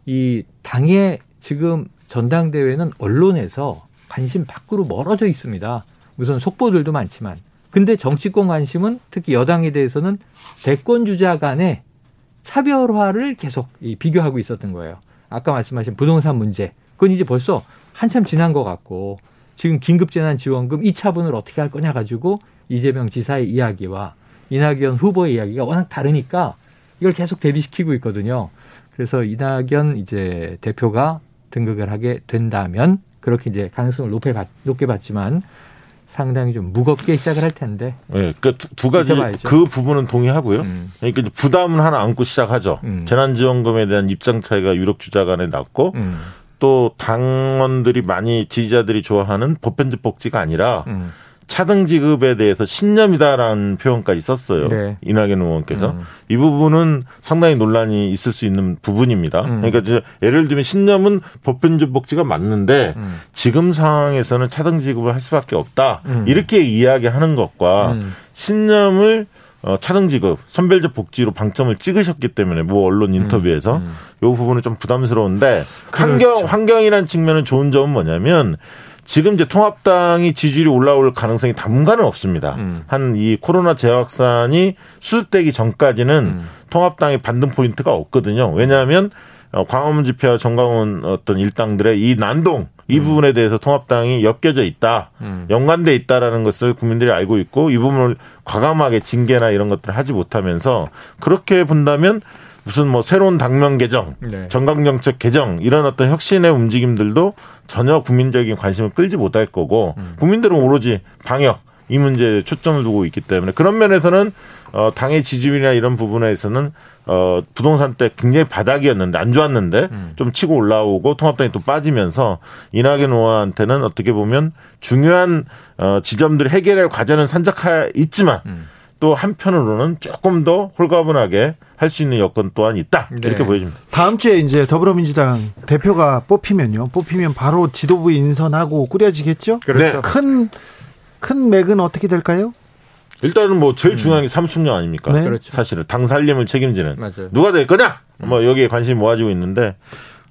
이 당의 지금 전당대회는 언론에서 관심 밖으로 멀어져 있습니다. 우선 속보들도 많지만 근데 정치권 관심은 특히 여당에 대해서는 대권 주자 간의 차별화를 계속 비교하고 있었던 거예요. 아까 말씀하신 부동산 문제. 그건 이제 벌써 한참 지난 것 같고 지금 긴급재난지원금 2차분을 어떻게 할 거냐 가지고 이재명 지사의 이야기와 이낙연 후보의 이야기가 워낙 다르니까 이걸 계속 대비시키고 있거든요. 그래서 이낙연 이제 대표가 등극을 하게 된다면 그렇게 이제 가능성을 높게, 봤, 높게 봤지만 상당히 좀 무겁게 시작을 할 텐데. 네, 그두 두 가지. 그 부분은 동의하고요. 음. 그러니까 부담은 하나 안고 시작하죠. 음. 재난지원금에 대한 입장 차이가 유력 주자 간에 났고 음. 또 당원들이 많이 지지자들이 좋아하는 보편적 복지가 아니라 음. 차등 지급에 대해서 신념이다라는 표현까지 썼어요. 네. 이낙연 의원께서 음. 이 부분은 상당히 논란이 있을 수 있는 부분입니다. 음. 그러니까 예를 들면 신념은 보편적 복지가 맞는데 음. 지금 상황에서는 차등 지급을 할 수밖에 없다 음. 이렇게 이야기하는 것과 음. 신념을 어, 차등 지급, 선별적 복지로 방점을 찍으셨기 때문에 뭐 언론 인터뷰에서 음, 음. 이 부분은 좀 부담스러운데 그렇죠. 환경 환경이란 측면은 좋은 점은 뭐냐면 지금 이제 통합당이 지지율이 올라올 가능성이 당분간은 없습니다. 음. 한이 코로나 재확산이 수습되기 전까지는 음. 통합당의 반등 포인트가 없거든요. 왜냐하면 어, 광화문 집회와 정강훈 어떤 일당들의 이 난동 이 음. 부분에 대해서 통합당이 엮여져 있다, 음. 연관돼 있다라는 것을 국민들이 알고 있고 이 부분을 과감하게 징계나 이런 것들을 하지 못하면서 그렇게 본다면 무슨 뭐 새로운 당명 개정, 네. 정강 정책 개정 이런 어떤 혁신의 움직임들도 전혀 국민적인 관심을 끌지 못할 거고 음. 국민들은 오로지 방역 이 문제에 초점을 두고 있기 때문에 그런 면에서는 어 당의 지지율이나 이런 부분에서는 어 부동산 때 굉장히 바닥이었는데 안 좋았는데 음. 좀 치고 올라오고 통합당이 또 빠지면서 이낙연 의원한테는 어떻게 보면 중요한 어 지점들 해결할 과제는 산적해 있지만 음. 또 한편으로는 조금 더 홀가분하게 할 수 있는 여건 또한 있다 이렇게 네. 보여집니다. 다음 주에 이제 더불어민주당 대표가 뽑히면요. 뽑히면 바로 지도부 인선하고 꾸려지겠죠. 그렇죠. 큰큰 큰 맥은 어떻게 될까요? 일단은 뭐 제일 중요한 게 음. 삼순령 아닙니까? 네. 그렇죠. 사실은 당 살림을 책임지는 맞아요. 누가 될 거냐? 뭐 여기에 관심이 모아지고 있는데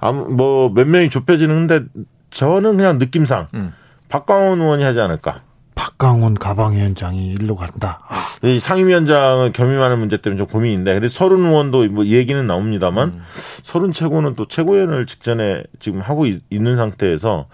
아무 뭐몇 명이 좁혀지는데 저는 그냥 느낌상 음. 박광원 의원이 하지 않을까. 박강원 가방위원장이 일로 간다. 아. 이 상임위원장을 겸임하는 문제 때문에 좀 고민인데, 근데 서른 의원도 뭐 얘기는 나옵니다만, 음. 서른 최고는 또 최고위원을 직전에 지금 하고 있, 는 상태에서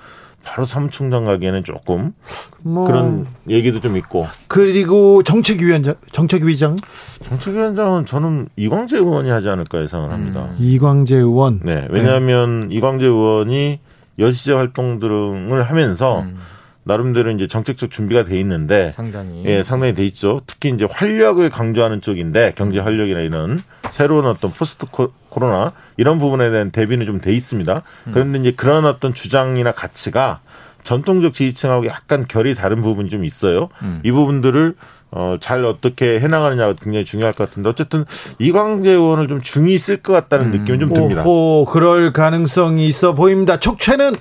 바로 사무총장 가기에는 조금 뭐 그런 얘기도 좀 있고. 그리고 정책위원장, 정책위장? 정책위원장은 저는 이광재 의원이 하지 않을까 예상을 합니다. 음. 이광재 의원? 네. 왜냐하면 네. 이광재 의원이 여시제 활동 등을 하면서 음. 나름대로 이제 정책적 준비가 돼 있는데 상당히 예 상당히 돼 있죠. 특히 이제 활력을 강조하는 쪽인데 경제 활력이나 이런 새로운 어떤 포스트 코로나 이런 부분에 대한 대비는 좀 돼 있습니다. 음. 그런데 이제 그런 어떤 주장이나 가치가 전통적 지지층하고 약간 결이 다른 부분이 좀 있어요. 음. 이 부분들을 어, 잘 어떻게 해나가느냐가 굉장히 중요할 것 같은데 어쨌든 이광재 의원을 좀 중히 있을 것 같다는 음. 느낌은 좀 듭니다. 오, 그럴 가능성이 있어 보입니다. 촉채는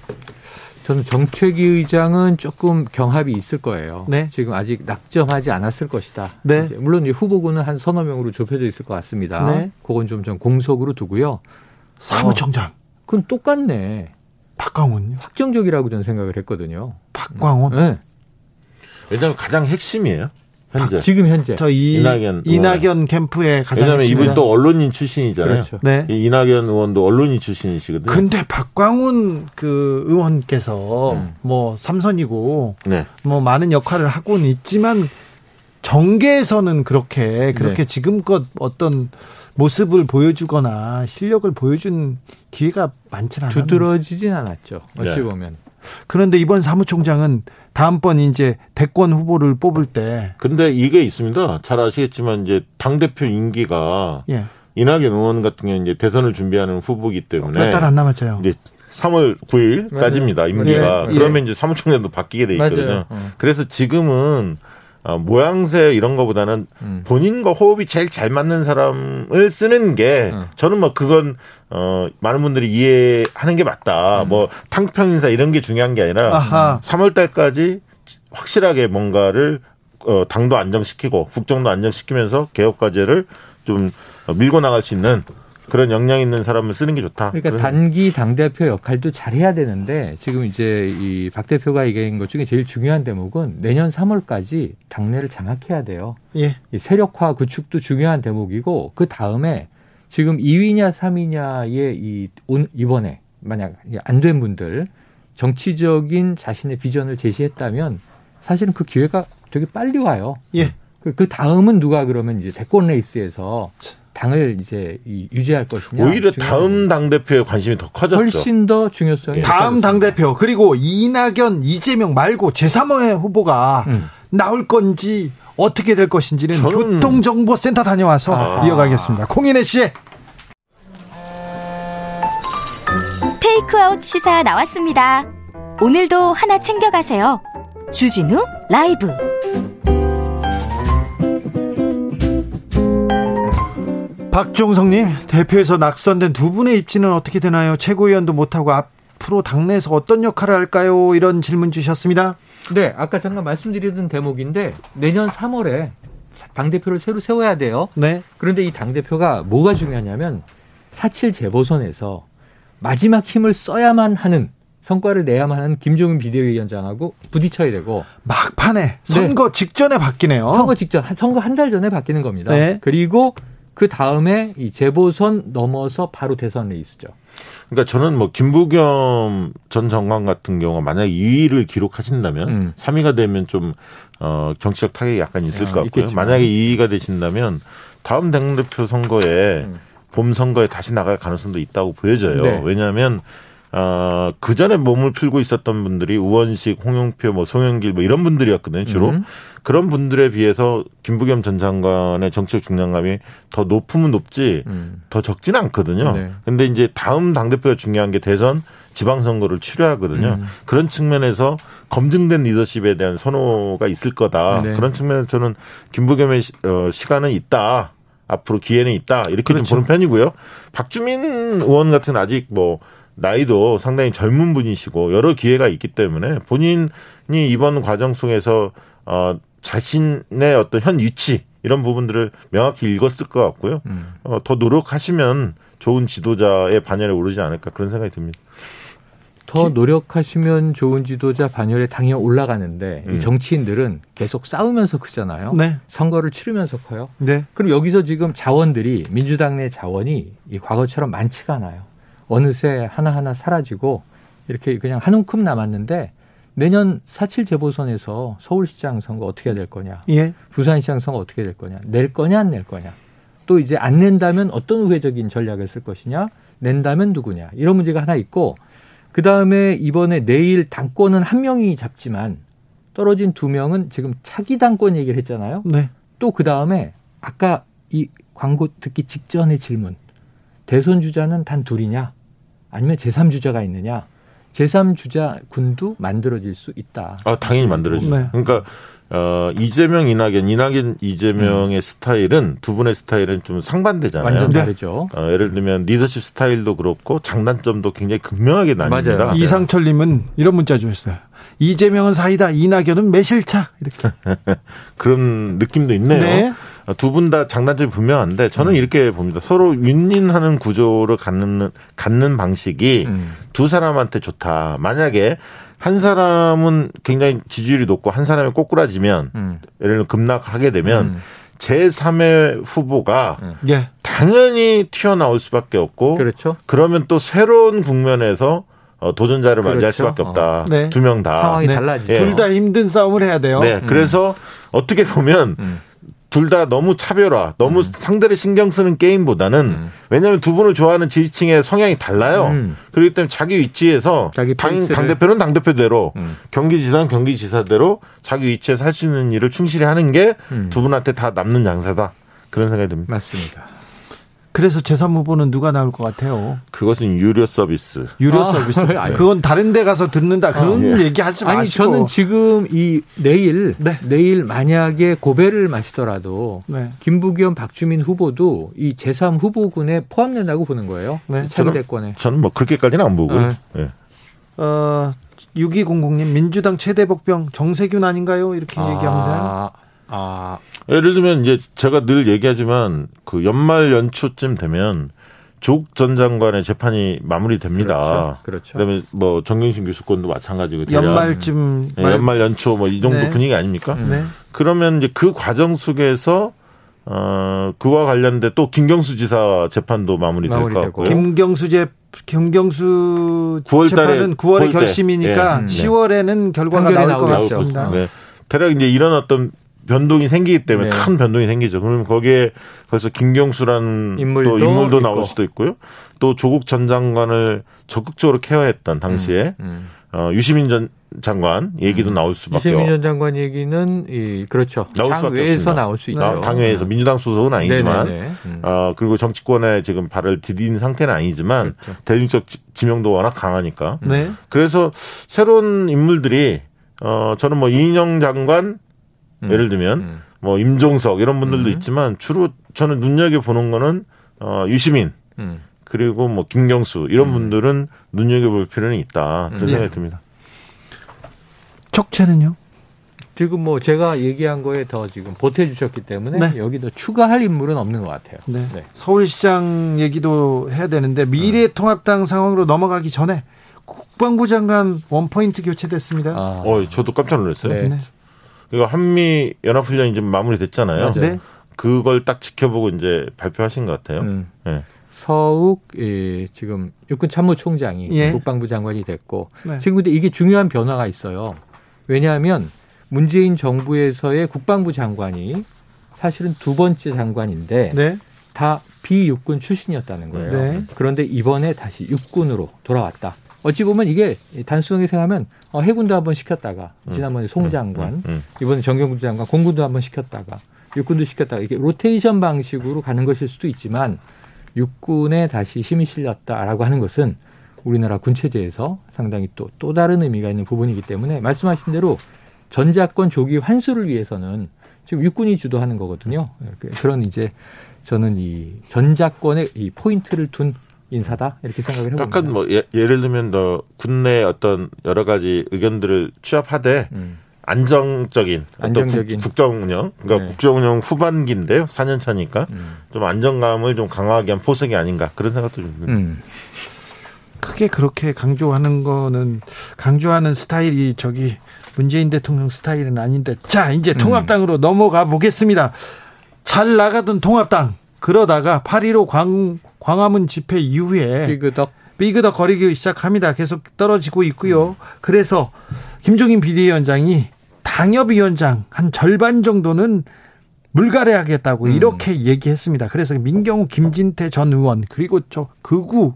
저는 정책위 의장은 조금 경합이 있을 거예요. 네. 지금 아직 낙점하지 않았을 것이다. 네. 물론 후보군은 한 서너 명으로 좁혀져 있을 것 같습니다. 네. 그건 좀 전 공석으로 두고요. 사무총장. 어, 그건 똑같네. 박광훈요? 확정적이라고 저는 생각을 했거든요. 박광훈? 네. 왜냐하면 가장 핵심이에요. 현재. 지금 현재. 저 이, 이낙연, 이낙연 캠프에 가장. 왜냐하면 이분 또 언론인 출신이잖아요. 그렇죠. 네. 이낙연 의원도 언론인 출신이시거든요. 근데 박광훈 그 의원께서 음. 뭐 삼선이고 네. 뭐 많은 역할을 하고는 있지만 정계에서는 그렇게 그렇게 네. 지금껏 어떤 모습을 보여주거나 실력을 보여준 기회가 많지는 않아요. 두드러지진 않았죠. 어찌 네. 보면. 그런데 이번 사무총장은 다음번 이제 대권 후보를 뽑을 때. 근데 이게 있습니다. 잘 아시겠지만 이제 당 대표 임기가 예. 이낙연 의원 같은 경우는 이제 대선을 준비하는 후보기 때문에 몇 달 안 남았죠. 이제 3월 9일까지입니다. 임기가. 예. 그러면 이제 사무총장도 바뀌게 돼 있거든요. 어. 그래서 지금은 어, 모양새 이런 거보다는 음. 본인과 호흡이 제일 잘 맞는 사람을 쓰는 게 음. 저는 뭐 그건 어 많은 분들이 이해하는 게 맞다. 음. 뭐 탕평 인사 이런 게 중요한 게 아니라 아하. 3월 달까지 확실하게 뭔가를 어 당도 안정시키고 국정도 안정시키면서 개혁 과제를 좀 밀고 나갈 수 있는 그런 역량 있는 사람을 쓰는 게 좋다. 그러니까 단기 당 대표 역할도 잘 해야 되는데 지금 이제 이 박 대표가 얘기한 것 중에 제일 중요한 대목은 내년 3월까지 당내를 장악해야 돼요. 예. 세력화 구축도 중요한 대목이고 그 다음에 지금 2위냐 3위냐의 이 이번에 만약 안 된 분들 정치적인 자신의 비전을 제시했다면 사실은 그 기회가 되게 빨리 와요. 예. 그, 그 다음은 누가 그러면 이제 대권 레이스에서 당을 이제 유지할 것이냐. 오히려 다음 당 대표에 관심이 더 커졌죠. 훨씬 더 중요성이. 다음 당 대표 그리고 이낙연, 이재명 말고 제3의 후보가 음. 나올 건지 어떻게 될 것인지는 저는... 교통정보센터 다녀와서 아. 이어가겠습니다. 콩인혜 씨. 테이크아웃 시사 나왔습니다. 오늘도 하나 챙겨가세요. 주진우 라이브. 박종성님 대표에서 낙선된 두 분의 입지는 어떻게 되나요? 최고위원도 못하고 앞으로 당내에서 어떤 역할을 할까요? 이런 질문 주셨습니다. 네, 아까 잠깐 말씀드리던 대목인데 내년 3월에 당 대표를 새로 세워야 돼요. 네. 그런데 이 당 대표가 뭐가 중요하냐면 사칠 재보선에서 마지막 힘을 써야만 하는 성과를 내야만 하는 김종인 비대위원장하고 부딪혀야 되고 막판에 선거 네. 직전에 바뀌네요. 선거 직전, 선거 한 달 전에 바뀌는 겁니다. 네. 그리고 그 다음에 이 재보선 넘어서 바로 대선 레이스죠. 그러니까 저는 뭐 김부겸 전 장관 같은 경우 만약 2위를 기록하신다면 음. 3위가 되면 좀 어, 정치적 타격이 약간 있을 것 같고요. 만약에 2위가 되신다면 다음 당대표 선거에 음. 봄 선거에 다시 나갈 가능성도 있다고 보여져요. 네. 왜냐하면 어, 그 전에 몸을 풀고 있었던 분들이 우원식, 홍영표, 뭐 송영길 뭐 이런 분들이었거든요, 주로. 음. 그런 분들에 비해서 김부겸 전 장관의 정치적 중량감이 더 높으면 높지 음. 더 적지는 않거든요. 네. 근데 이제 다음 당대표가 중요한 게 대선 지방선거를 치료하거든요. 음. 그런 측면에서 검증된 리더십에 대한 선호가 있을 거다. 네. 그런 측면에서 저는 김부겸의 어, 시간은 있다. 앞으로 기회는 있다. 이렇게 그렇죠. 좀 보는 편이고요. 박주민 의원 같은 아직 뭐 나이도 상당히 젊은 분이시고 여러 기회가 있기 때문에 본인이 이번 과정 속에서 어 자신의 어떤 현 위치 이런 부분들을 명확히 읽었을 것 같고요. 음. 어, 더 노력하시면 좋은 지도자의 반열에 오르지 않을까 그런 생각이 듭니다. 더 노력하시면 좋은 지도자 반열에 당연히 올라가는데 음. 이 정치인들은 계속 싸우면서 크잖아요. 네. 선거를 치르면서 커요. 네. 그럼 여기서 지금 자원들이 민주당 내 자원이 이 과거처럼 많지가 않아요. 어느새 하나하나 사라지고 이렇게 그냥 한 움큼 남았는데 내년 사칠 재보선에서 서울시장 선거 어떻게 될 거냐, 예. 부산시장 선거 어떻게 될 거냐, 낼 거냐 안 낼 거냐, 또 이제 안 낸다면 어떤 우회적인 전략을 쓸 것이냐, 낸다면 누구냐 이런 문제가 하나 있고 그 다음에 이번에 내일 당권은 한 명이 잡지만 떨어진 두 명은 지금 차기 당권 얘기를 했잖아요. 네. 또그 다음에 아까 이 광고 듣기 직전의 질문 대선 주자는 단 둘이냐? 아니면 제3주자가 있느냐. 제3주자 군도 만들어질 수 있다. 아, 당연히 만들어지죠. 네. 그러니까 어, 이재명, 이낙연, 이낙연, 이재명의 음. 스타일은 두 분의 스타일은 좀 상반되잖아요. 완전 다르죠. 어, 예를 들면 리더십 스타일도 그렇고 장단점도 굉장히 극명하게 나뉩니다. 맞아요. 이상철님은 이런 문자 주셨어요. 이재명은 사이다, 이낙연은 매실차 이렇게 그런 느낌도 있네요. 네. 두분 다 장단점이 분명한데 저는 음. 이렇게 봅니다. 서로 윈윈하는 구조를 갖는 갖는 방식이 음. 두 사람한테 좋다. 만약에 한 사람은 굉장히 지지율이 높고 한 사람이 꼬꾸라지면 음. 예를 들어 급락하게 되면 음. 제3의 후보가 음. 예. 당연히 튀어나올 수밖에 없고 그렇죠. 그러면 또 새로운 국면에서 어, 도전자를 그렇죠. 맞이할 수밖에 없다. 어. 네. 두명 다. 상황이 네. 달라지죠. 예. 둘다 힘든 싸움을 해야 돼요. 네. 그래서 어떻게 보면 음. 둘다 너무 차별화, 너무 음. 상대를 신경 쓰는 게임보다는 음. 왜냐하면 두 분을 좋아하는 지지층의 성향이 달라요. 음. 그렇기 때문에 자기 위치에서 자기 당, 당 대표는 당 대표대로 음. 경기지사는 경기지사대로 자기 위치에서 할 수 있는 일을 충실히 하는 게두 음. 분한테 다 남는 장사다. 그런 생각이 듭니다. 맞습니다. 그래서 제3후보는 누가 나올 것 같아요? 그것은 유료 서비스. 유료 아, 서비스. 네. 그건 다른 데 가서 듣는다. 그런 아, 예. 얘기 하지 마시고. 아니, 저는 지금 이 내일, 네. 내일 만약에 고배를 마시더라도 네. 김부겸, 박주민 후보도 이 제3 후보군에 포함된다고 보는 거예요. 네. 차기 대권에. 저는 뭐 그렇게까지는 안 보고요. 네. 어, 6200님, 민주당 최대 복병 정세균 아닌가요? 이렇게 아, 얘기합니다. 아. 예를 들면 이제 제가 늘 얘기하지만 그 연말 연초쯤 되면 조국 전 장관의 재판이 마무리됩니다. 그렇죠. 그렇죠. 그다음에 뭐 정경심 교수권도 마찬가지고 연말쯤 네, 연말 연초 뭐 이 정도 네. 분위기 아닙니까? 네. 그러면 이제 그 과정 속에서 어 그와 관련돼 또 김경수 지사 재판도 마무리될 것 같고요. 김경수 재 김경수 9월 재판은 9월에 9월 결심이니까 네. 10월에는 결과가 나올 것 같습니다. 네. 대략 이제 이런 어떤 변동이 생기기 때문에 네. 큰 변동이 생기죠. 그러면 거기에 벌써 김경수라는 인물도, 또 인물도 나올 수도 있고요. 또 조국 전 장관을 적극적으로 케어했던 당시에 음, 음. 어, 유시민 전 장관 얘기도 음. 나올 수밖에 유시민 전 장관 얘기는 이 그렇죠. 나올 당외에서 나올 수 있죠. 당외에서 네. 민주당 소속은 아니지만 음. 어, 그리고 정치권에 지금 발을 디딘 상태는 아니지만 그렇죠. 대중적 지명도 워낙 강하니까. 네. 그래서 새로운 인물들이 어 저는 뭐 이인영 장관 음. 예를 들면 음. 뭐 임종석 이런 분들도 음. 있지만 주로 저는 눈여겨 보는 거는 어 유시민 음. 그리고 뭐 김경수 이런 음. 분들은 눈여겨 볼 필요는 있다 그런 음. 생각이 네. 듭니다. 척체는요? 지금 뭐 제가 얘기한 거에 더 지금 보태주셨기 때문에 네. 여기도 추가할 인물은 없는 것 같아요. 네. 네. 서울시장 얘기도 해야 되는데 미래통합당 상황으로 넘어가기 전에 국방부 장관 원포인트 교체됐습니다. 아. 어, 저도 깜짝 놀랐어요. 네. 이거 한미 연합훈련이 지금 마무리됐잖아요. 네. 그걸 딱 지켜보고 이제 발표하신 것 같아요. 음. 네. 서욱 예, 지금 육군 참모총장이 예. 국방부 장관이 됐고 네. 지금 근데 이게 중요한 변화가 있어요. 왜냐하면 문재인 정부에서의 국방부 장관이 사실은 두 번째 장관인데 네. 다 비육군 출신이었다는 거예요. 네. 그런데 이번에 다시 육군으로 돌아왔다. 어찌 보면 이게 단순하게 생각하면 어, 해군도 한번 시켰다가 지난번에 송 장관, 음, 음. 이번에 정경구 장관, 공군도 한번 시켰다가 육군도 시켰다가 이게 로테이션 방식으로 가는 것일 수도 있지만 육군에 다시 힘이 실렸다라고 하는 것은 우리나라 군 체제에서 상당히 또또 다른 의미가 있는 부분이기 때문에 말씀하신 대로 전자권 조기 환수를 위해서는 지금 육군이 주도하는 거거든요. 그- 그런 이제 저는 이 전자권의 이 포인트를 둔 인사다 이렇게 생각을 해봅니다. 약간 뭐 예, 를 들면 더 군내 어떤 여러 가지 의견들을 취합하되 음. 안정적인 어떤 안정적인. 국, 정 운영 그러니까 네. 국정 운영 후반기인데요. 4년 차니까 음. 좀 안정감을 좀 강화하게 한 포석이 아닌가 그런 생각도 좀 듭니다. 음. 크게 그렇게 강조하는 거는 강조하는 스타일이 저기 문재인 대통령 스타일은 아닌데 자 이제 통합당으로 넘어가 보겠습니다. 잘 나가던 통합당 그러다가 8.15 광, 광화문 집회 이후에 삐그덕 삐그덕 거리기 시작합니다. 계속 떨어지고 있고요. 그래서 김종인 비대위원장이 당협위원장 한 절반 정도는 물갈이하겠다고 이렇게 얘기했습니다. 그래서 민경우, 김진태 전 의원 그리고 저 극우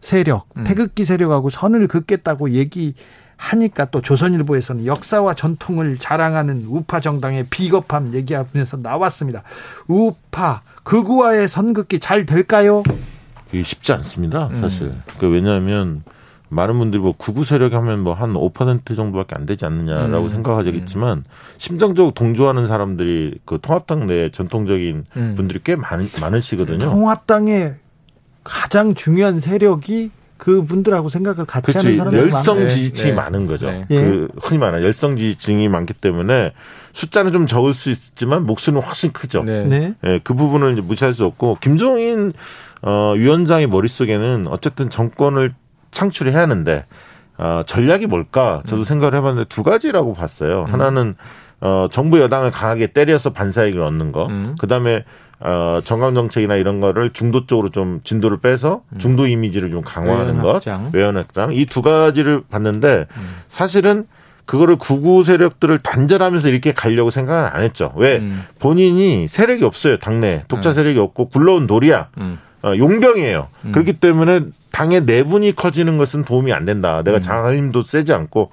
세력, 태극기 세력하고 선을 긋겠다고 얘기하니까 또 조선일보에서는 역사와 전통을 자랑하는 우파 정당의 비겁함 얘기하면서 나왔습니다. 우파 극우와의 선긋기 잘 될까요? 이게 쉽지 않습니다, 사실. 그 왜냐하면 많은 분들이 뭐 구구 세력 하면 뭐 한 5% 정도밖에 안 되지 않느냐라고 음. 생각하겠지만 심정적으로 동조하는 사람들이 그 통합당 내 전통적인 음. 분들이 꽤 많, 많으시거든요. 통합당의 가장 중요한 세력이 그 분들하고 생각을 같이 하는 그렇지 사람들이 열성 많아요. 지지층이 네. 많은 거죠. 네. 그 흔히 말하는 열성 지지층이 많기 때문에 숫자는 좀 적을 수 있지만 목소리는 훨씬 크죠. 네. 네. 예, 그 부분을 이제 무시할 수 없고 김종인 어, 위원장의 머릿속에는 어쨌든 정권을 창출해야 하는데 어, 전략이 뭘까 저도 음. 생각을 해 봤는데 두 가지라고 봤어요. 하나는 어, 정부 여당을 강하게 때려서 반사이익을 얻는 거. 음. 그다음에 어, 정강 정책이나 이런 거를 중도 쪽으로 좀 진도를 빼서 중도 이미지를 좀 강화하는 음. 외연 것. 확장. 외연 확장. 이 두 가지를 봤는데 음. 사실은 그거를 구구 세력들을 단절하면서 이렇게 가려고 생각은 안 했죠. 왜? 음. 본인이 세력이 없어요. 당내 독자 세력이 없고 굴러온 돌이야. 음. 어, 용병이에요. 그렇기 때문에 당의 내분이 커지는 것은 도움이 안 된다. 음. 내가 장악할 힘도 세지 않고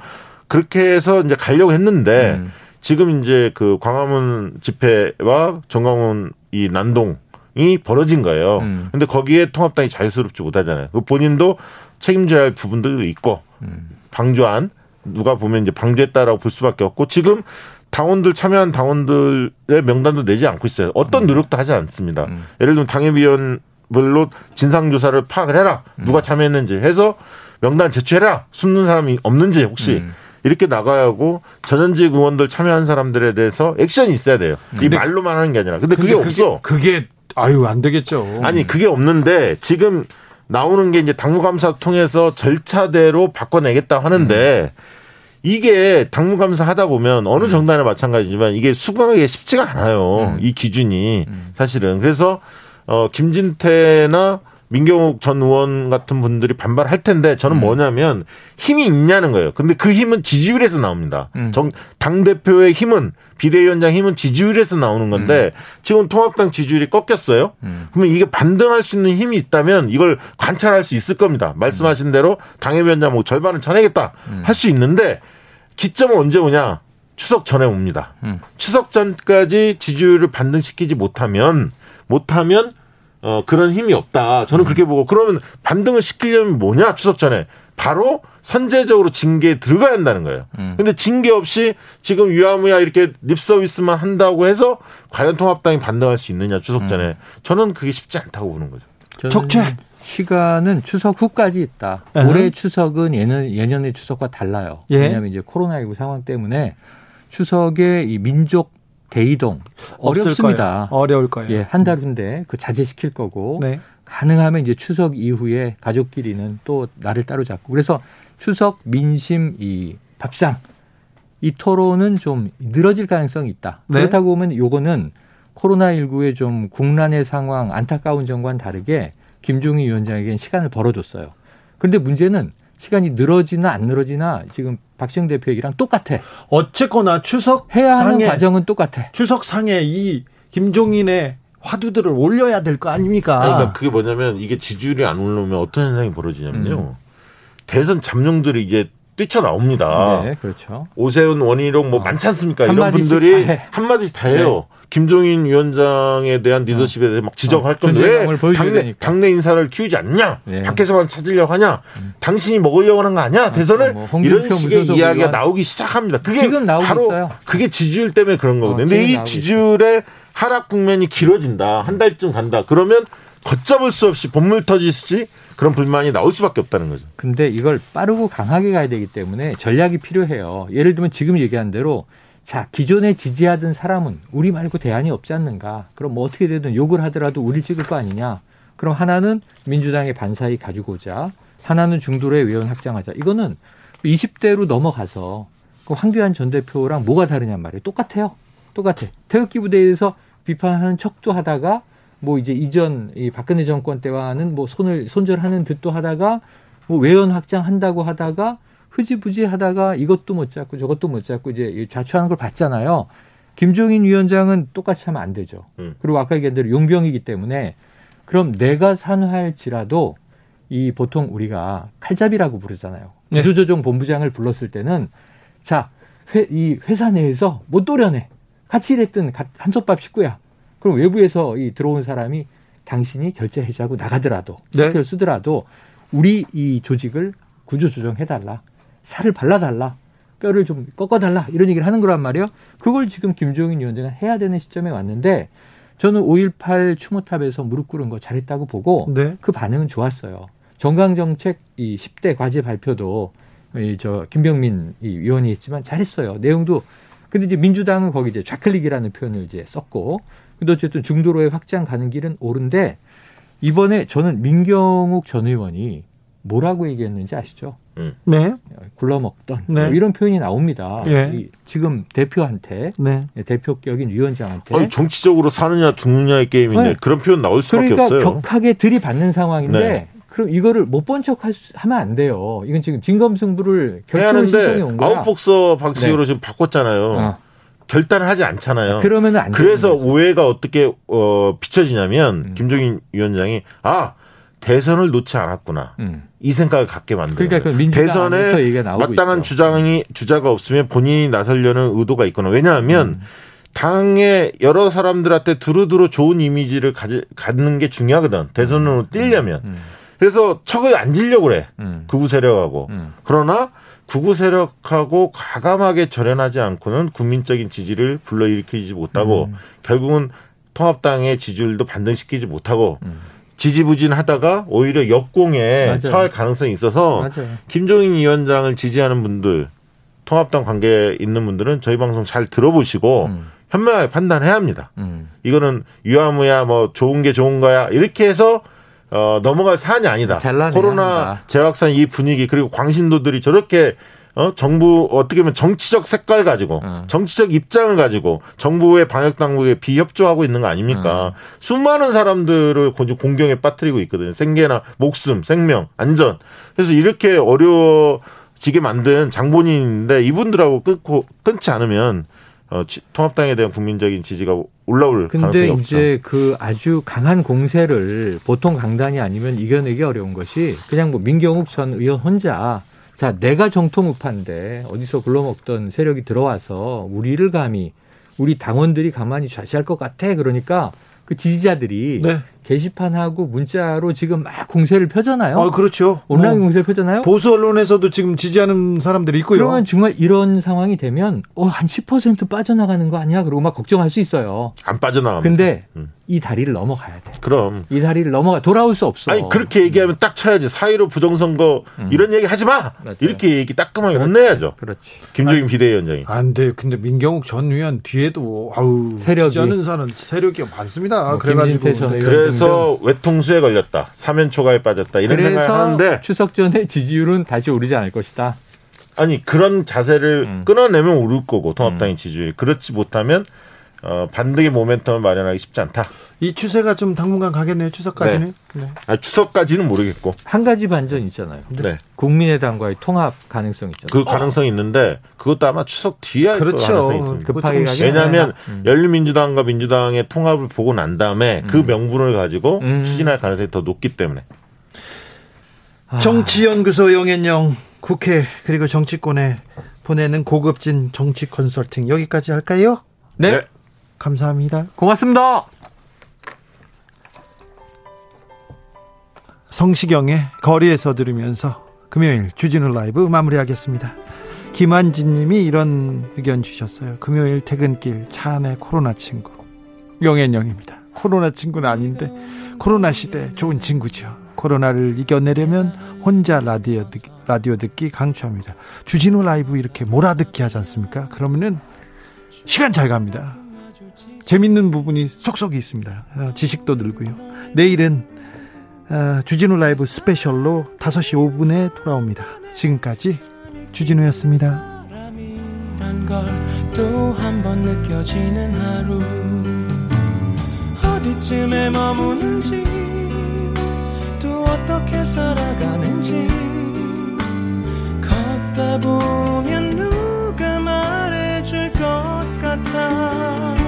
그렇게 해서 이제 가려고 했는데 음. 지금 이제 그 광화문 집회와 정광훈 이 난동이 벌어진 거예요. 음. 근데 거기에 통합당이 자유스럽지 못하잖아요. 그 본인도 책임져야 할 부분들도 있고 음. 방조한 누가 보면 이제 방조했다라고 볼 수밖에 없고 지금 당원들 참여한 당원들의 명단도 내지 않고 있어요. 어떤 노력도 하지 않습니다. 음. 예를 들면 당협위원별로 진상조사를 파악을 해라. 음. 누가 참여했는지 해서 명단 제출해라. 숨는 사람이 없는지 혹시 음. 이렇게 나가야 하고 전현직 의원들 참여한 사람들에 대해서 액션이 있어야 돼요. 이 말로만 하는 게 아니라. 근데 그게 없어. 그게 아유 안 되겠죠. 아니 그게 없는데 지금 나오는 게 이제 당무감사 통해서 절차대로 바꿔내겠다 하는데 이게 당무감사 하다 보면 어느 정당이나 마찬가지지만 이게 수긍하기 쉽지가 않아요. 이 기준이 사실은 그래서 어 김진태나 민경욱 전 의원 같은 분들이 반발할 텐데 저는 뭐냐면 힘이 있냐는 거예요. 근데 그 힘은 지지율에서 나옵니다. 정, 당대표의 힘은 비대위원장 힘은 지지율에서 나오는 건데 지금 통합당 지지율이 꺾였어요. 그러면 이게 반등할 수 있는 힘이 있다면 이걸 관찰할 수 있을 겁니다. 말씀하신 대로 당협위원장 뭐 절반은 쳐내겠다 할 수 있는데 기점은 언제 오냐? 추석 전에 옵니다. 추석 전까지 지지율을 반등시키지 못하면 못하면 어, 그런 힘이 없다. 저는 그렇게 보고 그러면 반등을 시키려면 뭐냐 추석 전에 바로 선제적으로 징계에 들어가야 한다는 거예요. 근데 징계 없이 지금 유야무야 이렇게 립서비스만 한다고 해서 과연 통합당이 반등할 수 있느냐 추석 전에 저는 그게 쉽지 않다고 보는 거죠. 적재. 시간은 추석 후까지 있다. 에헤. 올해 추석은 예년, 예년의 추석과 달라요. 예. 왜냐하면 이제 코로나19 상황 때문에 추석에 이 민족 대이동 어렵습니다. 거예요. 어려울 거예요. 예, 한 달 후인데 그 자제시킬 거고 네. 가능하면 이제 추석 이후에 가족끼리는 또 날을 따로 잡고 그래서 추석 민심 이 밥상 이 토론은 좀 늘어질 가능성이 있다. 네. 그렇다고 보면 요거는 코로나19의 좀 국난의 상황 안타까운 점과는 다르게 김종인 위원장에겐 시간을 벌어줬어요. 그런데 문제는 시간이 늘어지나 안 늘어지나 지금 박시영 대표 얘기랑 똑같아. 어쨌거나 추석 해야 하는 상에, 과정은 똑같아. 추석 상에 이 김종인의 화두들을 올려야 될 거 아닙니까? 아니, 그러니까 그게 뭐냐면 이게 지지율이 안 오르면 어떤 현상이 벌어지냐면요. 음. 대선 잠룡들이 이제 뛰쳐나옵니다. 네, 그렇죠. 오세훈, 원희룡 뭐 어. 많지 않습니까? 이런 분들이 한마디씩 다 해요. 네. 김종인 위원장에 대한 리더십에 대해 막 지적할 어. 건데 왜 당내, 당내 인사를 키우지 않냐? 네. 밖에서만 찾으려고 하냐? 음. 당신이 먹으려고 하는 거 아니야? 대선을 뭐 이런 식의 이야기가 나오기 시작합니다. 그게 바로 있어요. 그게 지지율 때문에 그런 어, 거거든요. 어, 근데 이 지지율의 하락 국면이 길어진다. 한 달쯤 간다. 그러면 걷잡을 수 없이 본물 터지듯이 그런 불만이 나올 수밖에 없다는 거죠. 근데 이걸 빠르고 강하게 가야 되기 때문에 전략이 필요해요. 예를 들면 지금 얘기한 대로 자, 기존에 지지하던 사람은 우리 말고 대안이 없지 않는가. 그럼 뭐 어떻게 되든 욕을 하더라도 우리 찍을 거 아니냐. 그럼 하나는 민주당의 반사이 가지고 오자. 하나는 중도의 외연 확장하자. 이거는 20대로 넘어가서 그 황교안 전 대표랑 뭐가 다르냔 말이에요. 똑같아요. 똑같아. 태극기 부대에서 비판하는 척도 하다가 뭐 이제 이전 이 박근혜 정권 때와는 뭐 손을 손절하는 듯도 하다가 뭐 외연 확장한다고 하다가 흐지부지 하다가 이것도 못 잡고 저것도 못 잡고 이제 좌초하는 걸 봤잖아요. 김종인 위원장은 똑같이 하면 안 되죠. 음. 그리고 아까 얘기한 대로 용병이기 때문에 그럼 내가 산할지라도 이 보통 우리가 칼잡이라고 부르잖아요. 네. 구조조정 본부장을 불렀을 때는 자, 회, 이 회사 내에서 못 도려내. 같이 일했던 한솥밥 식구야. 그럼 외부에서 이 들어온 사람이 당신이 결제 해지하고 나가더라도 네. 를 쓰더라도 우리 이 조직을 구조 조정해 달라. 살을 발라 달라. 뼈를 좀 꺾어 달라. 이런 얘기를 하는 거란 말이에요. 그걸 지금 김종인 위원장은 해야 되는 시점에 왔는데 저는 5.18 추모탑에서 무릎 꿇은 거 잘했다고 보고 네. 그 반응은 좋았어요. 정강정책 이 10대 과제 발표도 이 저 김병민 이 위원이 했지만 잘했어요. 내용도 근데 이제 민주당은 거기 이제 좌클릭이라는 표현을 이제 썼고 근데 어쨌든 중도로의 확장 가는 길은 옳은데 이번에 저는 민경욱 전 의원이 뭐라고 얘기했는지 아시죠? 음. 네. 굴러먹던 네. 뭐 이런 표현이 나옵니다. 네. 지금 대표한테 네. 대표격인 위원장한테 아니, 정치적으로 사느냐 죽느냐의 게임인데 네. 그런 표현 나올 수밖에 그러니까 없어요. 그러니까 격하게 들이받는 상황인데 네. 그럼 이거를 못 본 척 하면 안 돼요. 이건 지금 진검승부를 결정 신청이 온 거야. 아웃복서 방식으로 지금 바꿨잖아요. 어. 결단을 하지 않잖아요. 그러면 안 그래서 오해가 어떻게 어 비춰지냐면 음. 김종인 위원장이 아 대선을 놓지 않았구나. 음. 이 생각을 갖게 만드는 그러니까 대선에 마땅한 있죠. 주장이 주자가 없으면 본인이 나서려는 의도가 있거나 왜냐하면 음. 당의 여러 사람들한테 두루두루 좋은 이미지를 가지, 갖는 게 중요하거든. 대선으로 음. 뛰려면. 음. 그래서 척을 안 지려고 그래. 음. 극우 세력하고. 그러나 구구 세력하고 과감하게 절연하지 않고는 국민적인 지지를 불러일으키지 못하고 음. 결국은 통합당의 지지율도 반등시키지 못하고 음. 지지부진하다가 오히려 역공에 맞아요. 처할 가능성이 있어서 맞아요. 김종인 위원장을 지지하는 분들 통합당 관계에 있는 분들은 저희 방송 잘 들어보시고 음. 현명하게 판단해야 합니다. 음. 이거는 유아무야 뭐 좋은 게 좋은 거야 이렇게 해서 어, 넘어갈 사안이 아니다. 코로나 합니다. 재확산 이 분위기 그리고 광신도들이 저렇게 어, 정부 어떻게 보면 정치적 색깔 가지고 어. 정치적 입장을 가지고 정부의 방역 당국에 비협조하고 있는 거 아닙니까? 어. 수많은 사람들을 공경에 빠뜨리고 있거든요. 생계나 목숨, 생명, 안전. 그래서 이렇게 어려워지게 만든 장본인인데 이분들하고 끊고 끊지 않으면 어, 통합당에 대한 국민적인 지지가 올라올 가능성이 없죠. 근데 이제 그 아주 강한 공세를 보통 강단이 아니면 이겨내기 어려운 것이 그냥 뭐 민경욱 전 의원 혼자 자 내가 정통 우파인데 어디서 굴러먹던 세력이 들어와서 우리를 감히 우리 당원들이 가만히 좌시할 것 같아 그러니까 그 지지자들이 네. 게시판하고 문자로 지금 막 공세를 펴잖아요. 어, 그렇죠. 온라인 뭐 공세를 펴잖아요. 보수 언론에서도 지금 지지하는 사람들이 있고요. 그러면 정말 이런 상황이 되면 어, 한 10% 빠져나가는 거 아니야? 그러고 막 걱정할 수 있어요. 안 빠져나가. 근데 음. 이 다리를 넘어가야 돼. 그럼. 이 다리를 넘어가 돌아올 수 없어. 아니 그렇게 얘기하면 딱 쳐야지. 사이로 부정선거 음. 이런 얘기 하지 마. 맞아요. 이렇게 얘기 따끔하게 그렇지. 혼내야죠. 그렇지. 김종인 비대위원장이. 안 돼. 근데 민경욱 전 의원 뒤에도 아우 세력이 지는 사람 세력이 많습니다. 뭐, 그래가지고 그래서 외통수에 걸렸다. 사면 초과에 빠졌다. 이런 생각을 하는데 추석 전에 지지율은 다시 오르지 않을 것이다. 아니 그런 자세를 음. 끊어내면 오를 거고 통합당의 음. 지지율. 그렇지 못하면 어, 반등의 모멘텀을 마련하기 쉽지 않다. 이 추세가 좀 당분간 가겠네요. 추석까지는. 네. 네. 아, 추석까지는 모르겠고. 한 가지 반전 있잖아요. 네. 국민의당과의 통합 가능성 있잖아요. 그 가능성이 있는데 그것도 아마 추석 뒤에 그렇죠. 가능성이 있습니다. 급하게 왜냐하면 음. 열린민주당과 민주당의 통합을 보고 난 다음에 그 음. 명분을 가지고 음. 추진할 가능성이 더 높기 때문에. 아. 정치연구소 영앤영 국회 그리고 정치권에 보내는 고급진 정치 컨설팅 여기까지 할까요? 네. 네. 감사합니다. 고맙습니다. 성시경의 거리에서 들으면서 금요일 주진우 라이브 마무리하겠습니다. 김한진 님이 이런 의견 주셨어요. 금요일 퇴근길 차 안에 코로나 친구. 영앤영입니다. 코로나 친구는 아닌데 코로나 시대 좋은 친구죠. 코로나를 이겨내려면 혼자 라디오, 듣, 라디오 듣기 강추합니다. 주진우 라이브 이렇게 몰아듣기 하지 않습니까? 그러면은 시간 잘 갑니다. 재밌는 부분이 속속이 있습니다. 어, 지식도 늘고요. 내일은 어, 주진우 라이브 스페셜로 5시 5분에 돌아옵니다. 지금까지 주진우였습니다. 또 한 번 느껴지는 하루 어디쯤에 머무는지 또 어떻게 살아가는지 걷다 보면 누가 말해줄 것 같아 이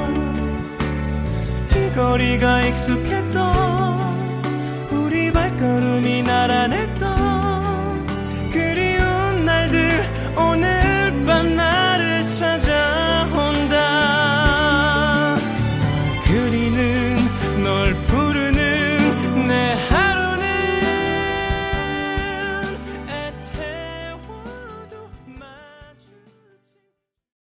거리가 익숙했던 우리 발걸음이 날아냈던 그리운 날들 오늘